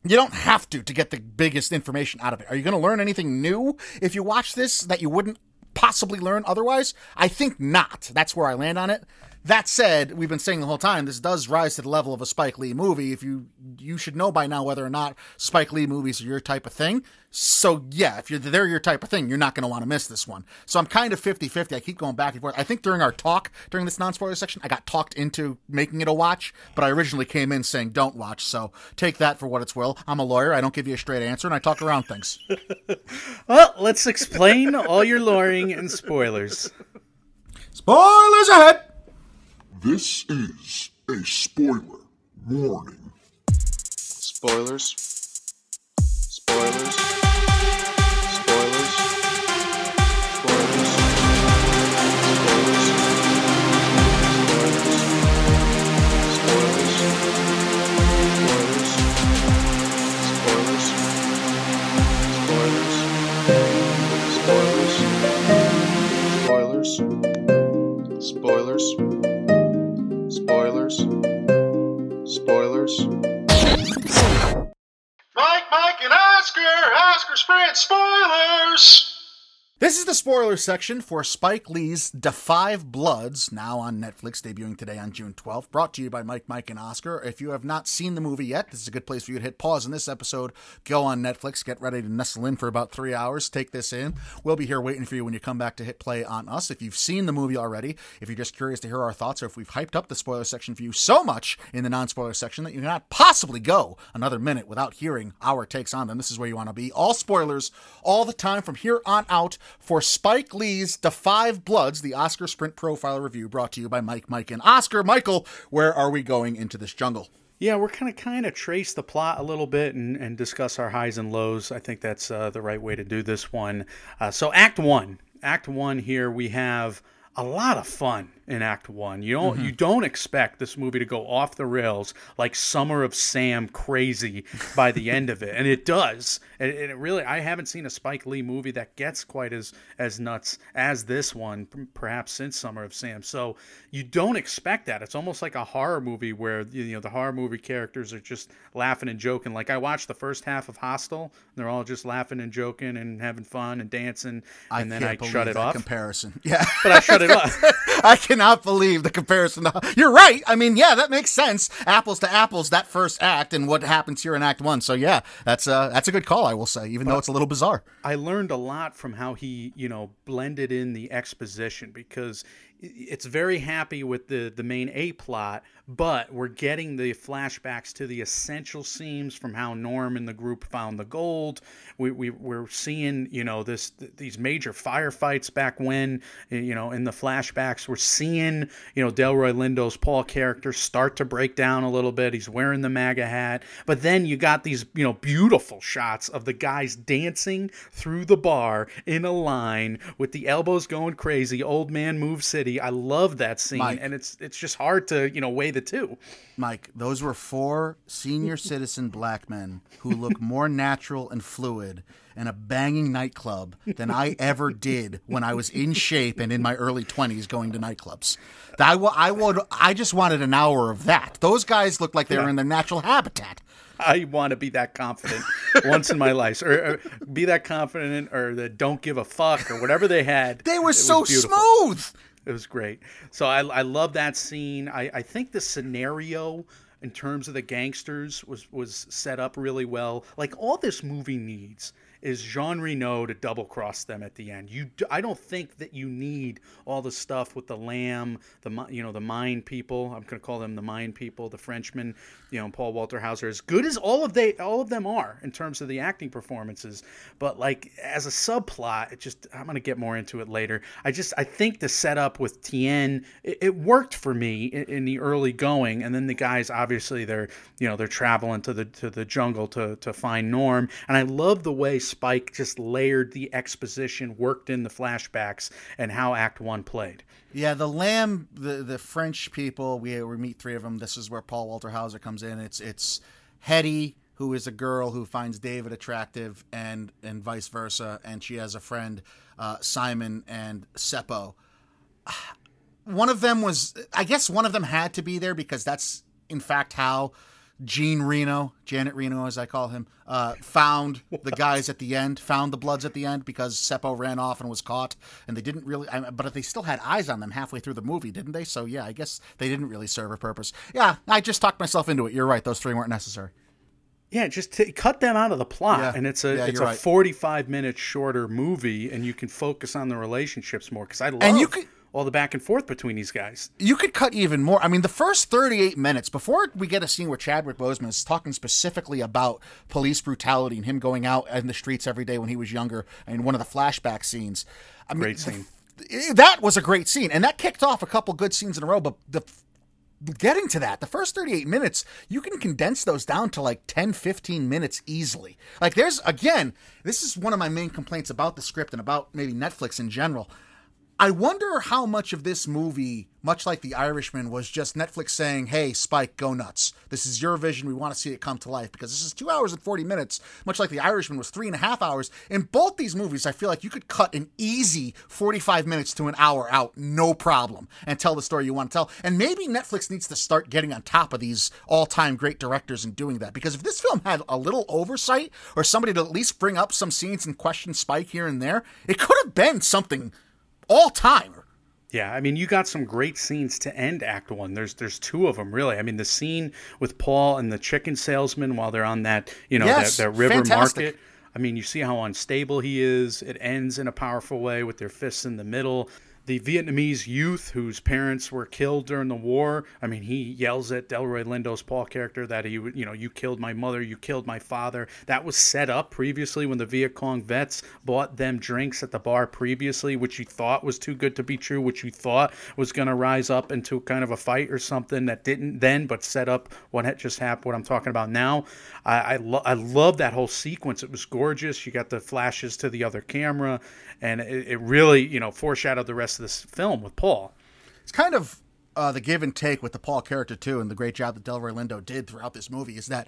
you don't have to to get the biggest information out of it. Are you going to learn anything new if you watch this that you wouldn't possibly learn otherwise? I think not. That's where I land on it. That said, we've been saying the whole time this does rise to the level of a Spike Lee movie. If you you should know by now whether or not Spike Lee movies are your type of thing. So yeah, if you're they're your type of thing, you're not going to want to miss this one. So I'm kind of 50-50. I keep going back and forth. I think during our talk during this non-spoiler section, I got talked into making it a watch, but I originally came in saying don't watch. So take that for what it's will. I'm a lawyer. I don't give you a straight answer, and I talk around things. Well, let's explain all your luring and spoilers. Spoilers ahead. This is a spoiler warning. Spoilers. Oscar! Oscar Sprint spoilers! This is the spoiler section for Spike Lee's Da Five Bloods, now on Netflix, debuting today on June 12th. Brought to you by Mike, Mike, and Oscar. If you have not seen the movie yet, this is a good place for you to hit pause in this episode. Go on Netflix, get ready to nestle in for about three hours, take this in. We'll be here waiting for you when you come back to hit play on us. If you've seen the movie already, if you're just curious to hear our thoughts, or if we've hyped up the spoiler section for you so much in the non spoiler section that you cannot possibly go another minute without hearing our takes on them, this is where you want to be. All spoilers, all the time from here on out for Spike Lee's Da Five Bloods, the Oscar Sprint Profile Review, brought to you by Mike, Mike, and Oscar. Michael, where are we going into this jungle? Yeah, we're kind of kind of trace the plot a little bit and, and discuss our highs and lows. I think that's uh, the right way to do this one. Uh, so, Act One, Act One here we have a lot of fun in Act One. You don't you mm-hmm. don't expect this movie to go off the rails like Summer of Sam crazy by the end of it, and it does. And, and it really, I haven't seen a Spike Lee movie that gets quite as as nuts as this one, perhaps since Summer of Sam. So you don't expect that. It's almost like a horror movie where you know the horror movie characters are just laughing and joking. Like I watched the first half of Hostel, and they're all just laughing and joking and having fun and dancing, and then can't I shut it that off. Comparison, yeah. but I shut it off. I cannot believe the comparison. You're right. I mean, yeah, that makes sense. Apples to apples, that first act and what happens here in Act One. So yeah, that's uh that's a good call. I will say, even though it's a little bizarre. I learned a lot from how he, you know, blended in the exposition because it's very happy with the the main A plot, but we're getting the flashbacks to the essential scenes from how Norm and the group found the gold. We, we we're seeing, you know, this th- these major firefights back when, you know, in the flashbacks, we're seeing, you know, Delroy Lindo's Paul character start to break down a little bit. He's wearing the MAGA hat, but then you got these, you know, beautiful shots of the guys dancing through the bar in a line with the elbows going crazy. Old man move city. I love that scene, Mike. and it's it's just hard to you know weigh the two. Mike, those were four senior citizen black men who look more natural and fluid in a banging nightclub than I ever did when I was in shape and in my early 20s going to nightclubs. I, I, would, I just wanted an hour of that. Those guys looked like they were in their natural habitat. I want to be that confident once in my life, or, or be that confident, or that don't give a fuck, or whatever they had. They were was so smooth. It was great. So I, I love that scene. I, I think the scenario in terms of the gangsters was was set up really well. Like all this movie needs is Jean Reno to double cross them at the end. You, I don't think that you need all the stuff with the lamb, the you know the mine people. I'm going to call them the mine people, the Frenchmen. You know, Paul Walter Hauser. As good as all of they all of them are in terms of the acting performances, but like as a subplot, it just I'm going to get more into it later. I just I think the setup with Tien it, it worked for me in, in the early going, and then the guys obviously they're you know they're traveling to the to the jungle to to find Norm, and I love the way Spike just layered the exposition, worked in the flashbacks, and how Act One played. Yeah, the lamb, the the French people. We we meet three of them. This is where Paul Walter Hauser comes in. It's it's Hedy, who is a girl who finds David attractive, and and vice versa. And she has a friend, uh, Simon and Seppo. One of them was, I guess, one of them had to be there because that's in fact how Jean Reno, Janet Reno, as I call him, uh, found the guys at the end, found the Bloods at the end because Seppo ran off and was caught, and they didn't really. I, but they still had eyes on them halfway through the movie, didn't they? So yeah, I guess they didn't really serve a purpose. Yeah, I just talked myself into it. You're right; those three weren't necessary. Yeah, just to cut them out of the plot, Yeah. and it's a Yeah, it's a right. forty five minute shorter movie, and you can focus on the relationships more because I love And you could- all the back and forth between these guys. you could cut even more. I mean, the first 38 minutes before we get a scene where Chadwick Boseman is talking specifically about police brutality and him going out in the streets every day when he was younger, and one of the flashback scenes. I mean, Great the- scene. that was a great scene, and that kicked off a couple good scenes in a row. But the getting to that, the first 38 minutes, you can condense those down to like 10, 15 minutes easily. Like, there's, again, this is one of my main complaints about the script and about maybe Netflix in general. I wonder how much of this movie, much like The Irishman, was just Netflix saying, hey, Spike, go nuts. This is your vision. We want to see it come to life because this is two hours and 40 minutes, much like The Irishman was three and a half hours. In both these movies, I feel like you could cut an easy 45 minutes to an hour out, no problem, and tell the story you want to tell. And maybe Netflix needs to start getting on top of these all time great directors and doing that because if this film had a little oversight or somebody to at least bring up some scenes and question Spike here and there, it could have been something all time. Yeah, I mean, you got some great scenes to end Act One. There's there's two of them really. I mean, the scene with Paul and the chicken salesman while they're on that you know Yes, that, that river fantastic. market. I mean, you see how unstable he is. It ends in a powerful way with their fists in the middle. The Vietnamese youth whose parents were killed during the war. I mean, he yells at Delroy Lindo's Paul character that he, you know, you killed my mother, you killed my father. That was set up previously when the Viet Cong vets bought them drinks at the bar previously, which you thought was too good to be true, which you thought was going to rise up into kind of a fight or something that didn't then, but set up what had just happened. What I'm talking about now. I I, lo- I love that whole sequence. It was gorgeous. You got the flashes to the other camera, and it, it really, you know, foreshadowed the rest this film with Paul. It's kind of uh, the give and take with the Paul character too, and the great job that Delroy Lindo did throughout this movie is that,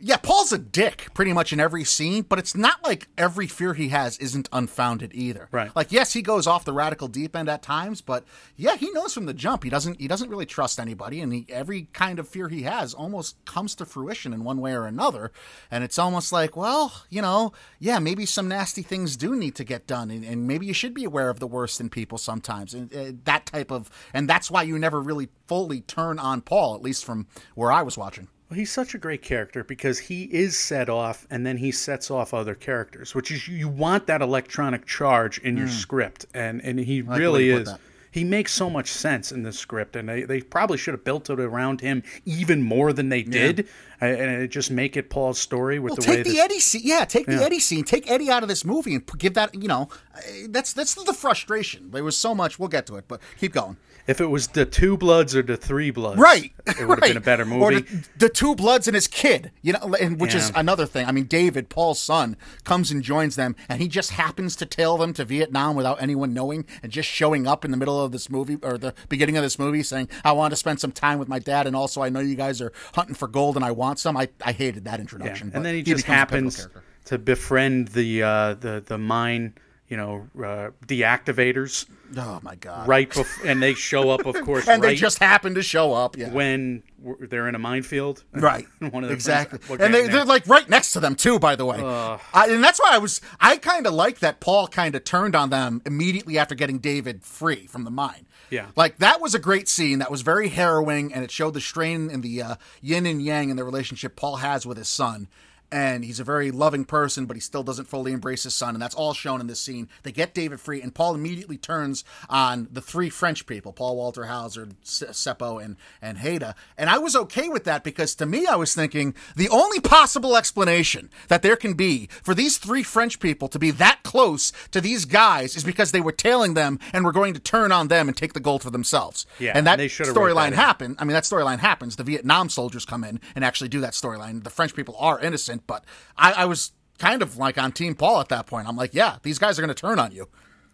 yeah, Paul's a dick pretty much in every scene, but it's not like every fear he has isn't unfounded either. Right. Like, yes, he goes off the radical deep end at times, but yeah, he knows from the jump he doesn't he doesn't really trust anybody, and he, every kind of fear he has almost comes to fruition in one way or another. And it's almost like, well, you know, yeah, maybe some nasty things do need to get done, and, and maybe you should be aware of the worst in people sometimes, and uh, that type of, and that's why you never really fully turn on Paul, at least from where I was watching. Well, he's such a great character because he is set off and then he sets off other characters, which is you want that electronic charge in your script, and and he way really is. He makes so much sense in the script, and they, they probably should have built it around him even more than they did, and and it just make it Paul's story with Well, the way take the Eddie scene. Yeah, take the Eddie scene. Take Eddie out of this movie and give that. You know, uh, that's that's the frustration. There was so much. We'll get to it, but keep going. If it was the two bloods or the three bloods, Right, it would have been a better Or movie. the, the two bloods and his kid, you know, and which is another thing. I mean, David, Paul's son, comes and joins them, and he just happens to tail them to Vietnam without anyone knowing, and just showing up in the middle of this movie or the beginning of this movie, saying, "I want to spend some time with my dad, and also I know you guys are hunting for gold, and I want some." I, I hated that introduction. but and then he just a pivotal happens to befriend the uh, the the mine, you know, uh, deactivators Oh my god! right bef- and they show up, of course, and right they just happen to show up. Yeah. when w- they're in a minefield. Right. One of exactly. And they, they're like right next to them too, by the way. I, and that's why I was, I kind of like that Paul kind of turned on them immediately after getting David free from the mine. Yeah. Like that was a great scene. That was very harrowing and it showed the strain and the uh, yin and yang in the relationship Paul has with his son. And he's a very loving person, but he still doesn't fully embrace his son. And that's all shown in this scene. They get David free, and Paul immediately turns on the three French people Paul Walter Hauser, Seppo, and, and Haida. And I was okay with that because to me, I was thinking the only possible explanation that there can be for these three French people to be that close to these guys is because they were tailing them and were going to turn on them and take the gold for themselves. Yeah, and that they should've wrote storyline happened. I mean, that storyline happens. The Vietnam soldiers come in and actually do that storyline. The French people are innocent, but I, I was kind of like on Team Paul at that point. I'm like, yeah, these guys are going to turn on you.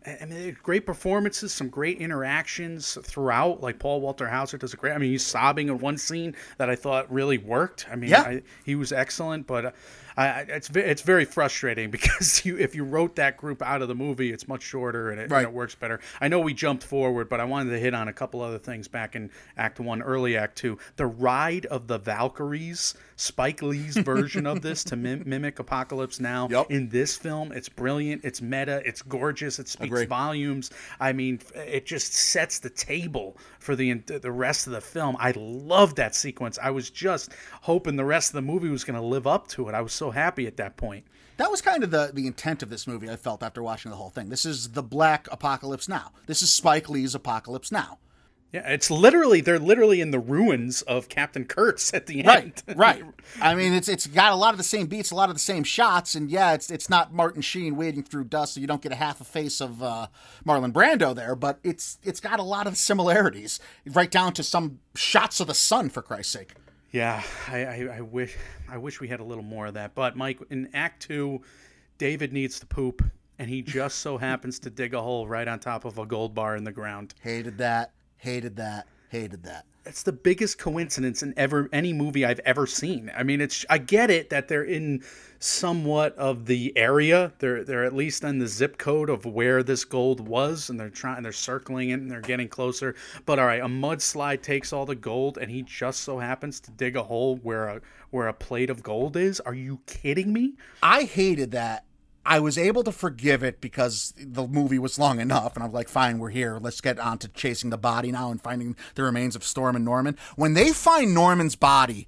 I mean, great performances, some great interactions throughout. Like Paul Walter Hauser does a great. I mean, he's sobbing in one scene that I thought really worked. I mean, Yeah. I, he was excellent, but. I, it's it's very frustrating because you if you wrote that group out of the movie, it's much shorter and it, and it works better. I know we jumped forward, but I wanted to hit on a couple other things back in Act One, early Act Two. The ride of the Valkyries, Spike Lee's version of this to mim- mimic Apocalypse Now. Yep. In this film, it's brilliant. It's meta. It's gorgeous. It speaks Agree. volumes. I mean, it just sets the table for the the rest of the film. I love that sequence. I was just hoping the rest of the movie was going to live up to it. I was so happy at that point. That was kind of the, the intent of this movie, I felt, after watching the whole thing. This is the black apocalypse now. This is Spike Lee's apocalypse now. Yeah, it's literally they're literally in the ruins of Captain Kurtz at the Right, end. right. I mean, it's it's got a lot of the same beats, a lot of the same shots, and yeah, it's it's not Martin Sheen wading through dust, so you don't get a half a face of uh, Marlon Brando there, but it's it's got a lot of similarities, right down to some shots of the sun, for Christ's sake. Yeah, I, I, I wish I wish we had a little more of that. But Mike, in Act Two, David needs to poop, and he just so happens to dig a hole right on top of a gold bar in the ground. Hated that. Hated that. Hated that. It's the biggest coincidence in ever any movie I've ever seen. I mean, it's I get it that they're in somewhat of the area. They're they're at least in the zip code of where this gold was, and they're trying they're circling it and they're getting closer. But all right, a mudslide takes all the gold, and he just so happens to dig a hole where a where a plate of gold is. Are you kidding me? I hated that. I was able to forgive it because the movie was long enough, and I'm like, fine, we're here. Let's get on to chasing the body now and finding the remains of Storm and Norman. When they find Norman's body,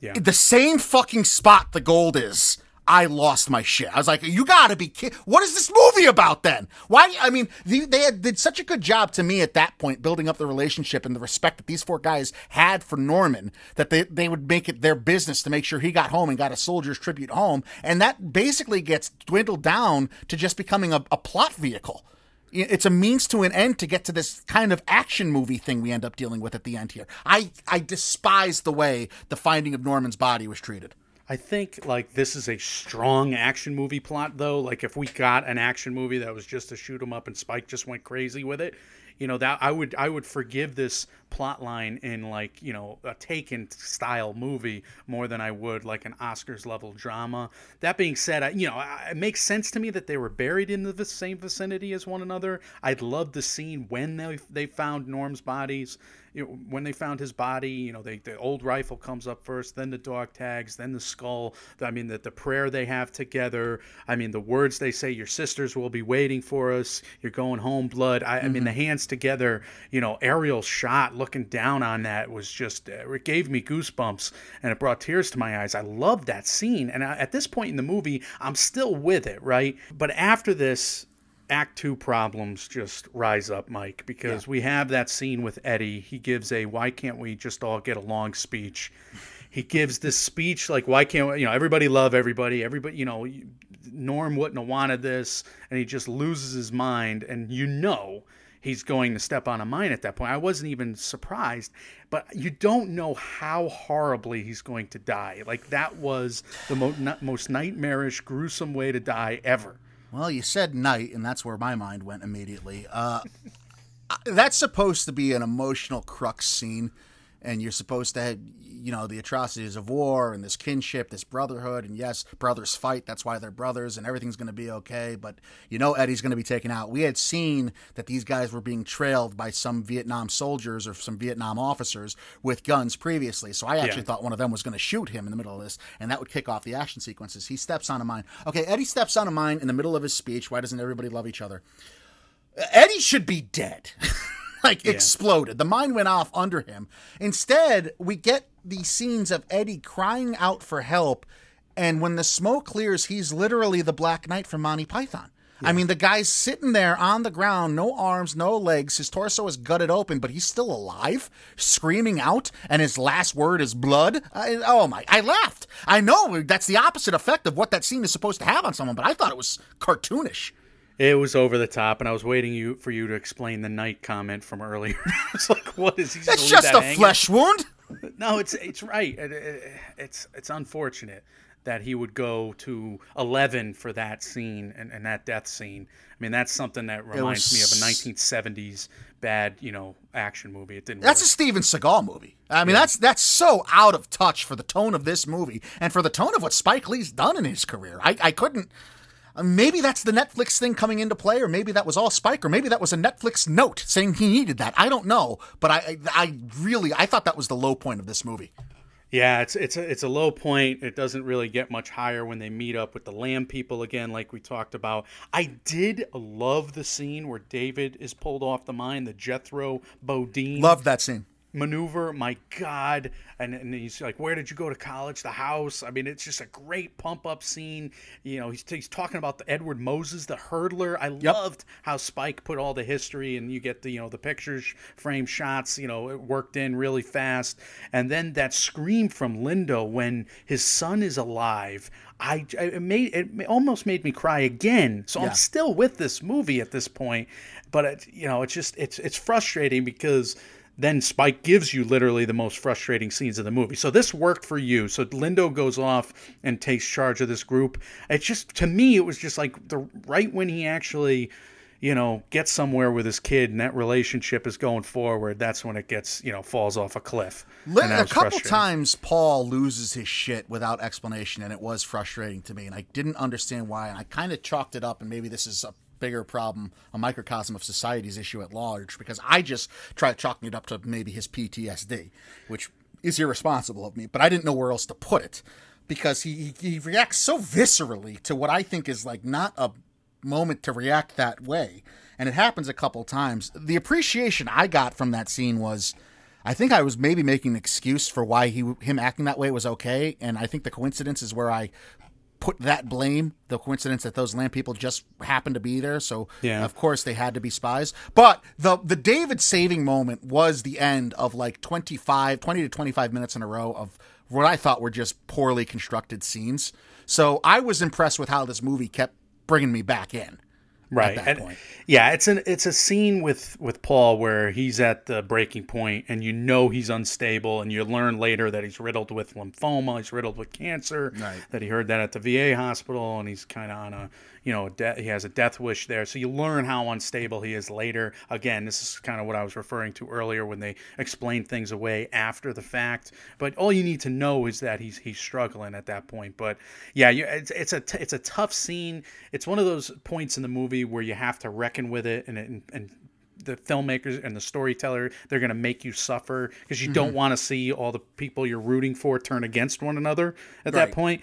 Yeah. the same fucking spot the gold is. I lost my shit. I was like, "You gotta be kidding! What is this movie about then? Why? I mean, they, they did such a good job to me at that point, building up the relationship and the respect that these four guys had for Norman, that they they would make it their business to make sure he got home and got a soldier's tribute home, and that basically gets dwindled down to just becoming a, a plot vehicle. It's a means to an end to get to this kind of action movie thing we end up dealing with at the end here. I I despise the way the finding of Norman's body was treated. I think like this is a strong action movie plot though. Like if we got an action movie that was just to shoot 'em up and Spike just went crazy with it, you know that I would I would forgive this plot line in like you know a Taken style movie more than I would like an Oscars level drama. That being said, I, you know it makes sense to me that they were buried in the same vicinity as one another. I'd love the scene when they they found Norm's bodies you know, when they found his body, you know, they, the old rifle comes up first, then the dog tags, then the skull. I mean, the, the prayer they have together. I mean, the words they say, your sisters will be waiting for us. You're going home, blood. I, I mean, the hands together, you know, aerial shot looking down on that was just, uh, it gave me goosebumps and it brought tears to my eyes. I love that scene. And I, at this point in the movie, I'm still with it, right? But after this, act two problems just rise up mike because we have that scene with eddie. He gives a why can't we just all get along? speech. He gives this speech like why can't we, you know everybody love everybody. Everybody you know norm wouldn't have wanted this. And he just loses his mind and you know he's going to step on a mine at that point. I wasn't even surprised but you don't know how horribly he's going to die. Like that was the mo- most nightmarish gruesome way to die ever Well, you said night, and that's where my mind went immediately. Uh, that's supposed to be an emotional crux scene, and you're supposed to have, you know, the atrocities of war and this kinship, this brotherhood, and yes, brothers fight. That's why they're brothers, and everything's going to be okay. But you know, Eddie's going to be taken out. We had seen that these guys were being trailed by some Vietnam soldiers or some Vietnam officers with guns previously. So I actually Yeah. thought one of them was going to shoot him in the middle of this, and that would kick off the action sequences. He steps on a mine. Okay, Eddie steps on a mine in the middle of his speech. Why doesn't everybody love each other? Eddie should be dead. like exploded. The mine went off under him. Instead, we get these scenes of Eddie crying out for help, and when the smoke clears, he's literally the Black Knight from Monty Python. I mean, the guy's sitting there on the ground, no arms, no legs. His torso is gutted open, but he's still alive, screaming out, and his last word is blood. I, oh my! I laughed. I know that's the opposite effect of what that scene is supposed to have on someone, but I thought it was cartoonish. It was over the top, and I was waiting you for you to explain the night comment from earlier. it's like, what is he? It's just that a hanging? flesh wound. No, it's it's right. It- it- it's it's unfortunate that he would go to eleven for that scene and, and that death scene. I mean, that's something that reminds me of a was- 1970s bad, you know, action movie. It didn't. That's a. Steven Seagal movie. I mean, that's that's so out of touch for the tone of this movie and for the tone of what Spike Lee's done in his career. I, I couldn't. Uh, Maybe that's the Netflix thing coming into play, or maybe that was all Spike, or maybe that was a Netflix note saying he needed that. I don't know, but I, I, I really, I thought that was the low point of this movie. Yeah, it's it's a it's a low point. It doesn't really get much higher when they meet up with the Lamb people again, like we talked about. I did love the scene where David is pulled off the mine, the Jethro Bodine Loved that scene. Maneuver. My God! And, and he's like, "Where did you go to college? The house." I mean, it's just a great pump up scene. You know, he's, he's talking about the Edwin Moses, the hurdler. I loved how Spike put all the history, and you get the you know the pictures, frame shots. You know, it worked in really fast. And then that scream from Lindo when his son is alive. I it made it almost made me cry again. So Yeah. I'm still with this movie at this point, but it, you know, it's just it's it's frustrating because then Spike gives you literally the most frustrating scenes of the movie. So this worked for you. So Lindo goes off and takes charge of this group. It's just to me, it was just like the right when he actually, you know, gets somewhere with his kid and that relationship is going forward. That's when it gets you know falls off a cliff. A couple times Paul loses his shit without explanation, and it was frustrating to me, and I didn't understand why. And I kind of chalked it up, and maybe this is a bigger problem, a microcosm of society's issue at large, because I just tried chalking it up to maybe his PTSD, which is irresponsible of me, but I didn't know where else to put it because he he reacts so viscerally to what I think is like not a moment to react that way. And it happens a couple times. The appreciation I got from that scene was I think I was maybe making an excuse for why he him acting that way was okay, and I think the coincidence is where I put that blame, the coincidence that those land people just happened to be there, so Yeah. of course they had to be spies. But the the David saving moment was the end of like 25 20 to 25 minutes in a row of what I thought were just poorly constructed scenes. So I was impressed with how this movie kept bringing me back in. Right and- point. yeah it's an it's a scene with with paul where he's at the breaking point and you know he's unstable and you learn later that he's riddled with lymphoma he's riddled with cancer Right. that he heard that at the va hospital and he's kind of on a you know de- he has a death wish there. So you learn how unstable he is later. Again this is kind of what i was referring to earlier when they explain things away after the fact. But all you need to know is that he's he's struggling at that point. But yeah you, it's, it's a t- it's a tough scene. It's one of those points in the movie where you have to reckon with it and and, and the filmmakers and the storyteller they're going to make you suffer because you Mm-hmm. don't want to see all the people you're rooting for turn against one another at Right. that point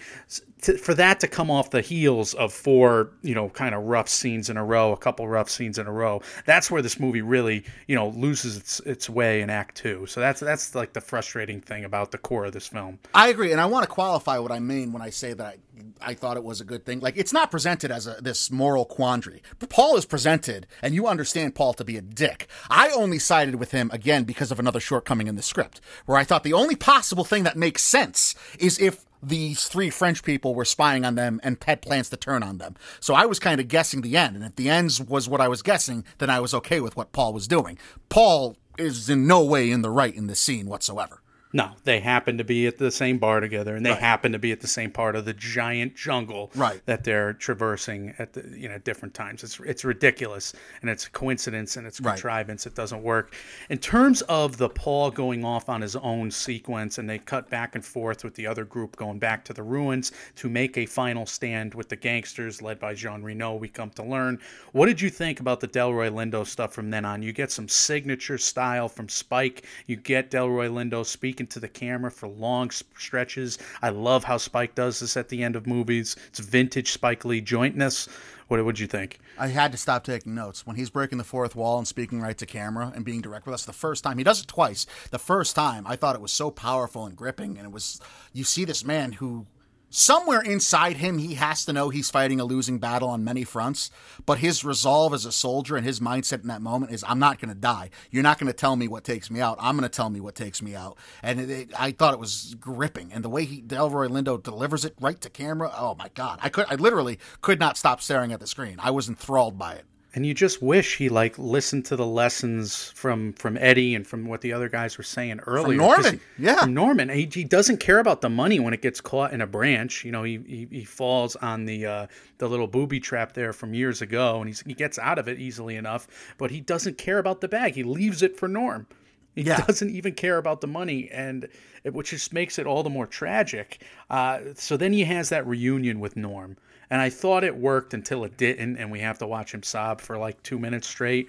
to, for that to come off the heels of four you know kind of rough scenes in a row a couple rough scenes in a row that's where this movie really you know loses its its way in act 2 so that's that's like the frustrating thing about the core of this film I agree, and I want to qualify what I mean when I say that I, thought it was a good thing. Like it's not presented as a this moral quandary. But Paul is presented, and you understand Paul to be a dick. I only sided with him again because of another shortcoming in the script, where I thought the only possible thing that makes sense is if these three French people were spying on them and had plans to turn on them. So I was kind of guessing the end, and if the ends was what I was guessing, then I was okay with what Paul was doing. Paul is in no way in the right in this scene whatsoever. No, they happen to be at the same bar together, and they Right. happen to be at the same part of the giant jungle Right. that they're traversing at the you know different times. It's it's ridiculous, and it's a coincidence, and it's Right. contrivance. It doesn't work. In terms of the Paul going off on his own sequence, and they cut back and forth with the other group going back to the ruins to make a final stand with the gangsters led by Jean Reno. We come to learn. What did you think about the Delroy Lindo stuff from then on? You get some signature style from Spike. You get Delroy Lindo speaking to the camera for long stretches. I love how Spike does this at the end of movies. It's vintage Spike Lee jointness. What would you think? I had to stop taking notes when he's breaking the fourth wall and speaking right to camera and being direct with us. The first time he does it twice. The first time I thought it was so powerful and gripping, and it was you see this man who somewhere inside him he has to know he's fighting a losing battle on many fronts, but his resolve as a soldier and his mindset in that moment is I'm not going to die. You're not going to tell me what takes me out. I'm going to tell me what takes me out. And it, it, I thought it was gripping, and the way he Delroy Lindo delivers it right to camera. Oh my god, I could I literally could not stop staring at the screen. I was enthralled by it. And you just wish he like listened to the lessons from from Eddie and from what the other guys were saying earlier. 'cause Norman, yeah. from Norman. He, he doesn't care about the money when it gets caught in a branch. You know, he he, he falls on the uh, the little booby trap there from years ago, and he's, he gets out of it easily enough. But he doesn't care about the bag. He leaves it for Norm. He Yeah. doesn't even care about the money, and it, which just makes it all the more tragic. Uh, so then he has that reunion with Norm, and I thought it worked until it didn't, and we have to watch him sob for like two minutes straight,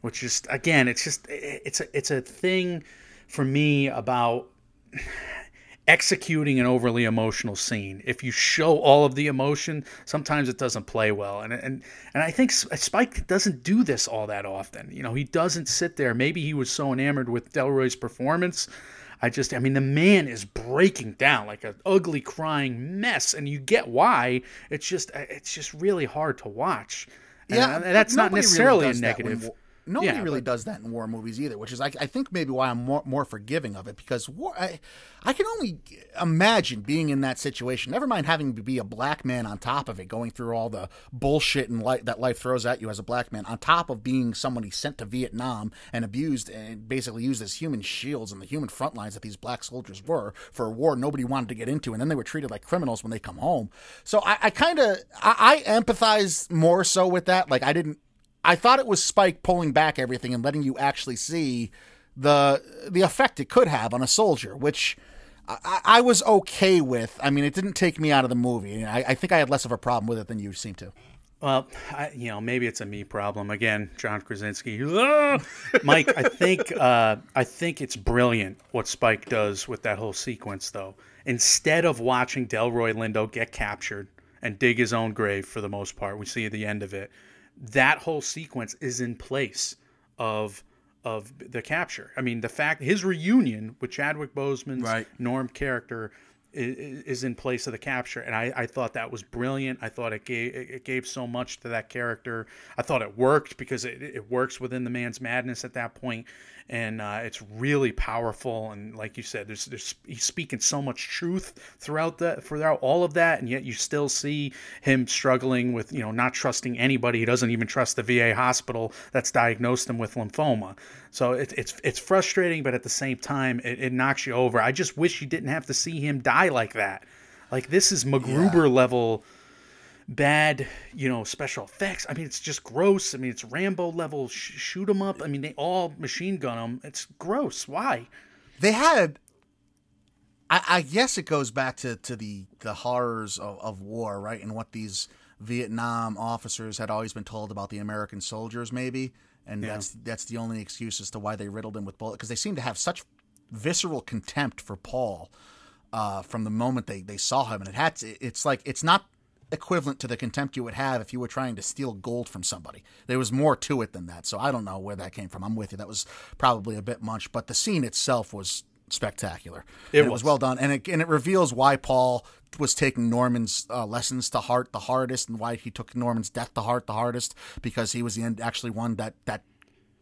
which is again, it's just it's a it's a thing for me about executing an overly emotional scene. If you show all of the emotion, sometimes it doesn't play well. And and and I think Spike doesn't do this all that often. You know, he doesn't sit there. Maybe he was so enamored with Delroy's performance. I just, I mean, the man is breaking down like an ugly crying mess, and you get why. It's just, it's just really hard to watch. And, Yeah, that's not nobody really necessarily a that negative. wa- Nobody Yeah, really but- does that in war movies either, which is I, I think maybe why I'm more, more forgiving of it because war I, I can only imagine being in that situation. Never mind having to be a black man on top of it, going through all the bullshit and life that life throws at you as a black man, on top of being somebody sent to Vietnam and abused and basically used as human shields and the human front lines that these black soldiers were for a war nobody wanted to get into, and then they were treated like criminals when they come home. So I, I kind of I, I empathize more so with that. Like I didn't. I thought it was Spike pulling back everything and letting you actually see the the effect it could have on a soldier, which I, I was okay with. I mean, it didn't take me out of the movie. I, I think I had less of a problem with it than you seem to. Well, I, you know, maybe it's a me problem again. John Krasinski, Ah! Mike. I think uh, I think it's brilliant what Spike does with that whole sequence, though. Instead of watching Delroy Lindo get captured and dig his own grave for the most part, we see the end of it. That whole sequence is in place of of the capture. I mean, the fact his reunion with Chadwick Boseman's Right. Norm character is, is in place of the capture, and I, I thought that was brilliant. I thought it gave it gave so much to that character. I thought it worked because it, it works within the man's madness at that point, and uh, it's really powerful. And like you said, there's there's he's speaking so much truth throughout that throughout all of that, and yet you still see him struggling with you know not trusting anybody. He doesn't even trust the VA hospital that's diagnosed him with lymphoma. So it, it's it's frustrating, but at the same time, it, it knocks you over. I just wish you didn't have to see him die like that. Like this is MacGruber level bad, you know, special effects. I mean, it's just gross. I mean, it's Rambo level sh- shoot 'em up. I mean, they all machine gun them. It's gross. Why? They had. I, I guess it goes back to, to the, the horrors of, of war, right? And what these Vietnam officers had always been told about the American soldiers, maybe. And that's that's the only excuse as to why they riddled him with bullets because they seem to have such visceral contempt for Paul uh, from the moment they, they saw him, and it had to, it's like it's not equivalent to the contempt you would have if you were trying to steal gold from somebody. There was more to it than that, so I don't know where that came from. I'm with you. That was probably a bit much, but the scene itself was spectacular. It was was. well done, and it and it reveals why Paul was taking Norman's uh, lessons to heart the hardest, and why he took Norman's death to heart the hardest because he was the end, actually one that that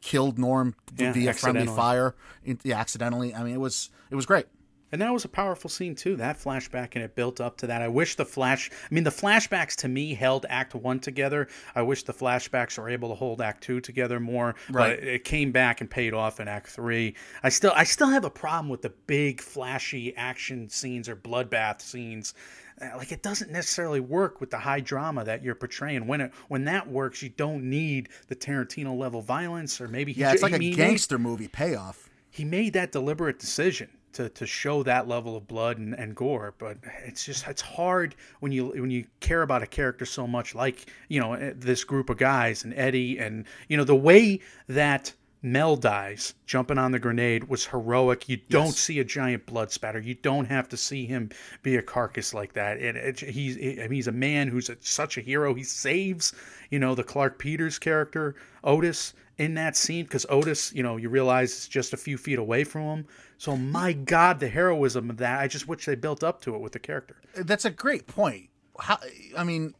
killed Norm Yeah, via friendly fire, in- yeah, accidentally. I mean, it was it was great. And that was a powerful scene too. That flashback and it built up to that. I wish the flash I mean the flashbacks to me held act 1 together. I wish the flashbacks were able to hold act 2 together more, Right. but it came back and paid off in act 3. I still I still have a problem with the big flashy action scenes or bloodbath scenes. Uh, Like it doesn't necessarily work with the high drama that you're portraying. When it when that works, you don't need the Tarantino level violence or maybe he Yeah, it's like a gangster movie payoff. he made that deliberate decision to, to show that level of blood and, and gore but it's just it's hard when you when you care about a character so much like you know eh, this group of guys and eddie and you know the way that mel dies jumping on the grenade was heroic you don't see a giant blood spatter you don't have to see him be a carcass like that it, it, he's I mean, he's a man who's a, such a hero he saves you know the Clarke Peters character otis in that scene because Otis, you know, you realize it's just a few feet away from him. So my God, the heroism of that, I just wish they built up to it with the character. That's a great point. How, I mean,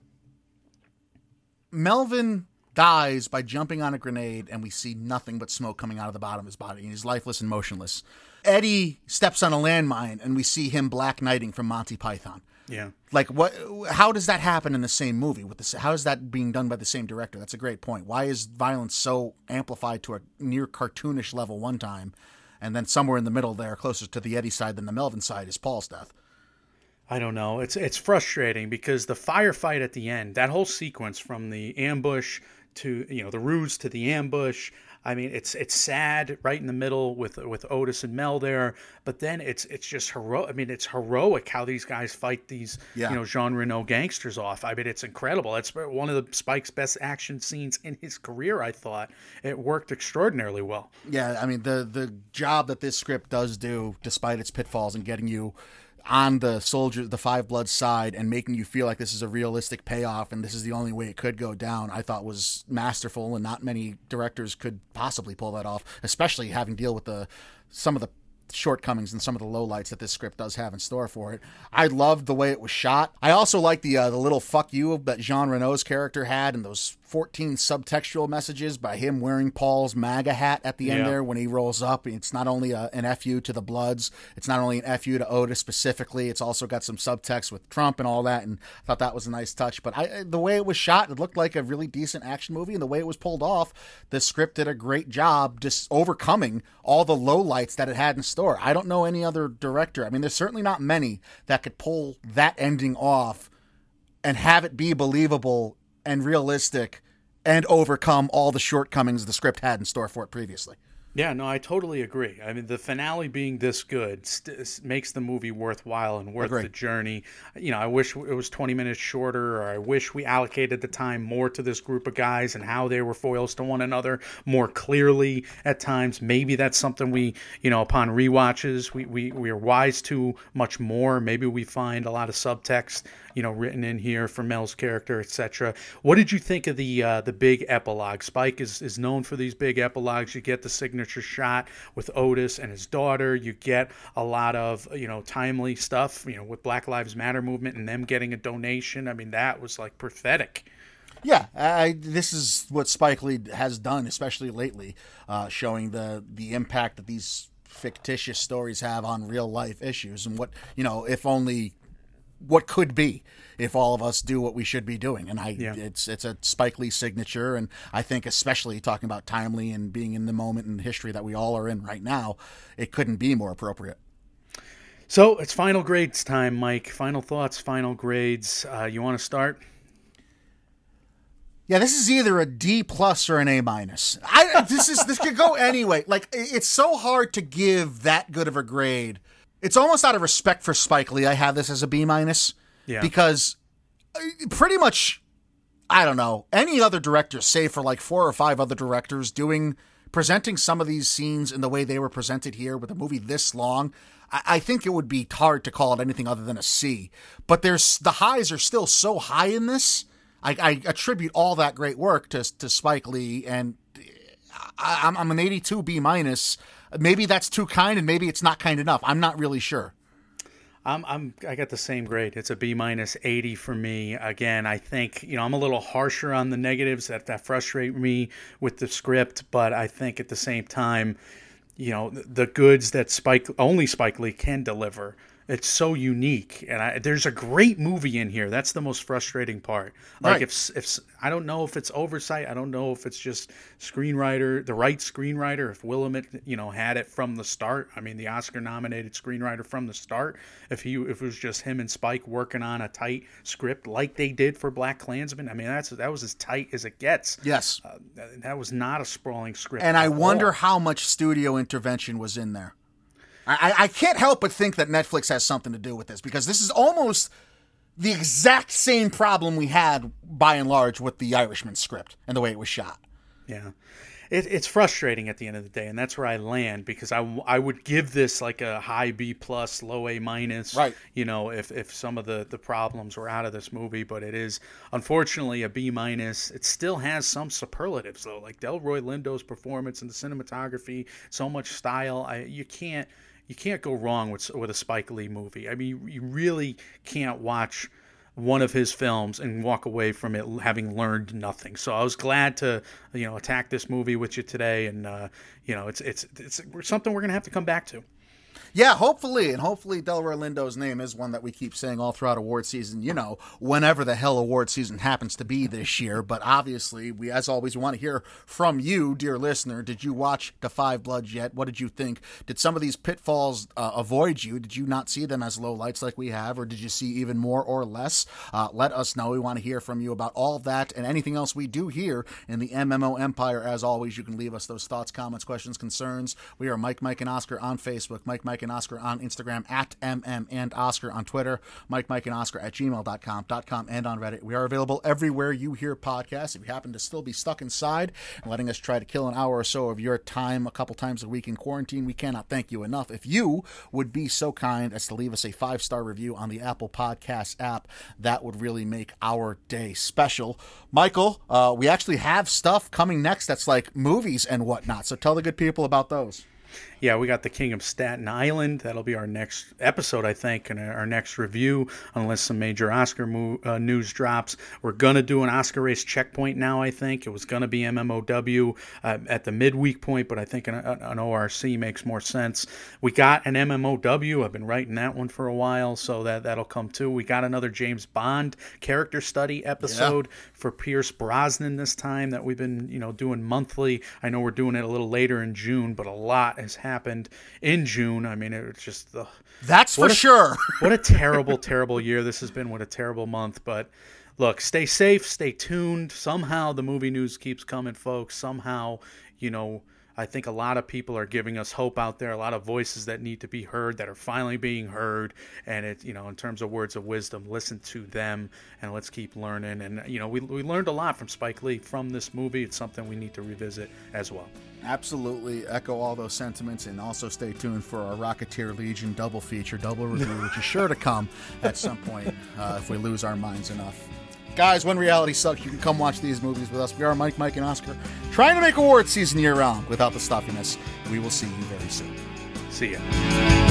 Melvin dies by jumping on a grenade, and we see nothing but smoke coming out of the bottom of his body, and he's lifeless and motionless. Eddie steps on a landmine, and we see him black knighting from Monty Python. Yeah. Like what? How does that happen in the same movie? With the how is that being done by the same director? That's a great point. Why is violence so amplified to a near cartoonish level one time, and then somewhere in the middle there, closer to the Eddie side than the Melvin side, is Paul's death? I don't know. It's it's frustrating because the firefight at the end, that whole sequence from the ambush to you know the ruse to the ambush. I mean, it's it's sad right in the middle with with Otis and Mel there, but then it's it's just heroic. I mean, it's heroic how these guys fight these Yeah. you know Jean Reno gangsters off. I mean, it's incredible. It's one of the Spike's best action scenes in his career. I thought it worked extraordinarily well. Yeah, I mean the the job that this script does do, despite its pitfalls and getting you on the soldier the five blood side and making you feel like this is a realistic payoff and this is the only way it could go down i thought was masterful and not many directors could possibly pull that off especially having deal with the some of the shortcomings and some of the lowlights that this script does have in store for it. I loved the way it was shot. I also like the uh, the little fuck you that Jean Reno's character had and those 14 subtextual messages by him wearing Paul's MAGA hat at the end Yeah. there when he rolls up. It's not only a, an FU to the Bloods, it's not only an FU to Otis specifically, it's also got some subtext with Trump and all that. And I thought that was a nice touch. But I, the way it was shot, it looked like a really decent action movie. And the way it was pulled off, the script did a great job just overcoming all the lowlights that it had in store. I don't know any other director. I mean, there's certainly not many that could pull that ending off and have it be believable and realistic and overcome all the shortcomings the script had in store for it previously. Yeah, no, I totally agree. I mean, the finale being this good st- makes the movie worthwhile and worth Agree. the journey. You know, I wish it was 20 minutes shorter, or I wish we allocated the time more to this group of guys and how they were foils to one another more clearly at times. Maybe that's something we, you know, upon rewatches, we, we, we are wise to much more. Maybe we find a lot of subtext, you know, written in here for Mel's character, etc. What did you think of the uh, the big epilogue? Spike is, is known for these big epilogues. You get the signature shot with Otis and his daughter. You get a lot of you know timely stuff, you know, with Black Lives Matter movement and them getting a donation. I mean, that was like prophetic. Yeah, I, this is what Spike Lee has done, especially lately, uh, showing the the impact that these fictitious stories have on real life issues and what you know, if only what could be if all of us do what we should be doing. And I, Yeah. it's it's a Spike Lee signature, and I think especially talking about timely and being in the moment in history that we all are in right now, it couldn't be more appropriate. So it's final grades time, Mike. Final thoughts, final grades. Uh, you want to start? Yeah, this is either a D plus or an A minus. I this is this could go anyway. Like it's so hard to give that good of a grade. It's almost out of respect for Spike Lee. I have this as a B minus. Yeah. Because uh, pretty much, I don't know any other director, save for like four or five other directors, doing presenting some of these scenes in the way they were presented here with a movie this long. I, I think it would be hard to call it anything other than a C. But there's the highs are still so high in this. I, I attribute all that great work to to Spike Lee, and I, I'm, I'm an 82 B minus. Maybe that's too kind, and maybe it's not kind enough. I'm not really sure. I'm I'm I got the same grade. It's a B minus 80 for me. Again, I think you know I'm a little harsher on the negatives that that frustrate me with the script, but I think at the same time, you know the, goods that Spike only Spike Lee can deliver. It's so unique, and I, there's a great movie in here. That's the most frustrating part. Like Right. if if I don't know if it's oversight, I don't know if it's just screenwriter, the right screenwriter. If Willmott, you know, had it from the start. I mean, the Oscar-nominated screenwriter from the start. If he, if it was just him and Spike working on a tight script like they did for BlacKkKlansman. I mean, that's that was as tight as it gets. Yes. Uh, that was not a sprawling script. And I wonder all. how much studio intervention was in there. I, I can't help but think that Netflix has something to do with this because this is almost the exact same problem we had by and large with the Irishman script and the way it was shot. Yeah. It, it's frustrating at the end of the day, and that's where I land because I, I would give this like a high B plus, low A minus. Right. You know, if, if some of the, the problems were out of this movie, but it is unfortunately a B minus. It still has some superlatives though, like Delroy Lindo's performance and the cinematography, so much style. I you can't you can't go wrong with with a Spike Lee movie. I mean, you, really can't watch one of his films and walk away from it having learned nothing. So I was glad to you know attack this movie with you today, and uh, you know it's it's it's something we're gonna have to come back to. Yeah, hopefully, and hopefully Delroy Lindo's name is one that we keep saying all throughout award season. You know, whenever the hell award season happens to be this year. But obviously, we, as always, we want to hear from you, dear listener. Did you watch Da Five Bloods yet? What did you think? Did some of these pitfalls uh, avoid you? Did you not see them as low lights like we have, or did you see even more or less? Uh, let us know. We want to hear from you about all of that and anything else we do here in the MMO Empire. As always, you can leave us those thoughts, comments, questions, concerns. We are Mike, Mike, and Oscar on Facebook. Mike, Mike, and Oscar on Instagram at MM and Oscar on Twitter. Mike, Mike, and Oscar at gmail.com, .com, and on Reddit. We are available everywhere you hear podcasts. If you happen to still be stuck inside and letting us try to kill an hour or so of your time a couple times a week in quarantine, we cannot thank you enough. If you would be so kind as to leave us a five star review on the Apple Podcast app, that would really make our day special. Michael, uh, we actually have stuff coming next that's like movies and whatnot. So tell the good people about those. Yeah, we got the King of Staten Island. That'll be our next episode, I think, and our next review, unless some major Oscar mo- uh, news drops. We're gonna do an Oscar race checkpoint now. I think it was gonna be MMOW uh, at the midweek point, but I think an, an ORC makes more sense. We got an MMOW. I've been writing that one for a while, so that that'll come too. We got another James Bond character study episode for Pierce Brosnan this time that we've been, you know, doing monthly. I know we're doing it a little later in June, but a lot has happened in June. I mean, it's just the That's for a- sure. what a terrible, terrible year this has been. What a terrible month. But look, stay safe, stay tuned. Somehow the movie news keeps coming, folks. Somehow, you know, I think a lot of people are giving us hope out there. A lot of voices that need to be heard that are finally being heard. And it, you know, in terms of words of wisdom, listen to them and let's keep learning. And you know, we we learned a lot from Spike Lee from this movie. It's something we need to revisit as well. Absolutely echo all those sentiments, and also stay tuned for our Rocketeer Legion double feature, double review, which is sure to come at some point uh, if we lose our minds enough. Guys, when reality sucks, you can come watch these movies with us. We are Mike, Mike, and Oscar, trying to make awards season year round without the stuffiness. We will see you very soon. See ya.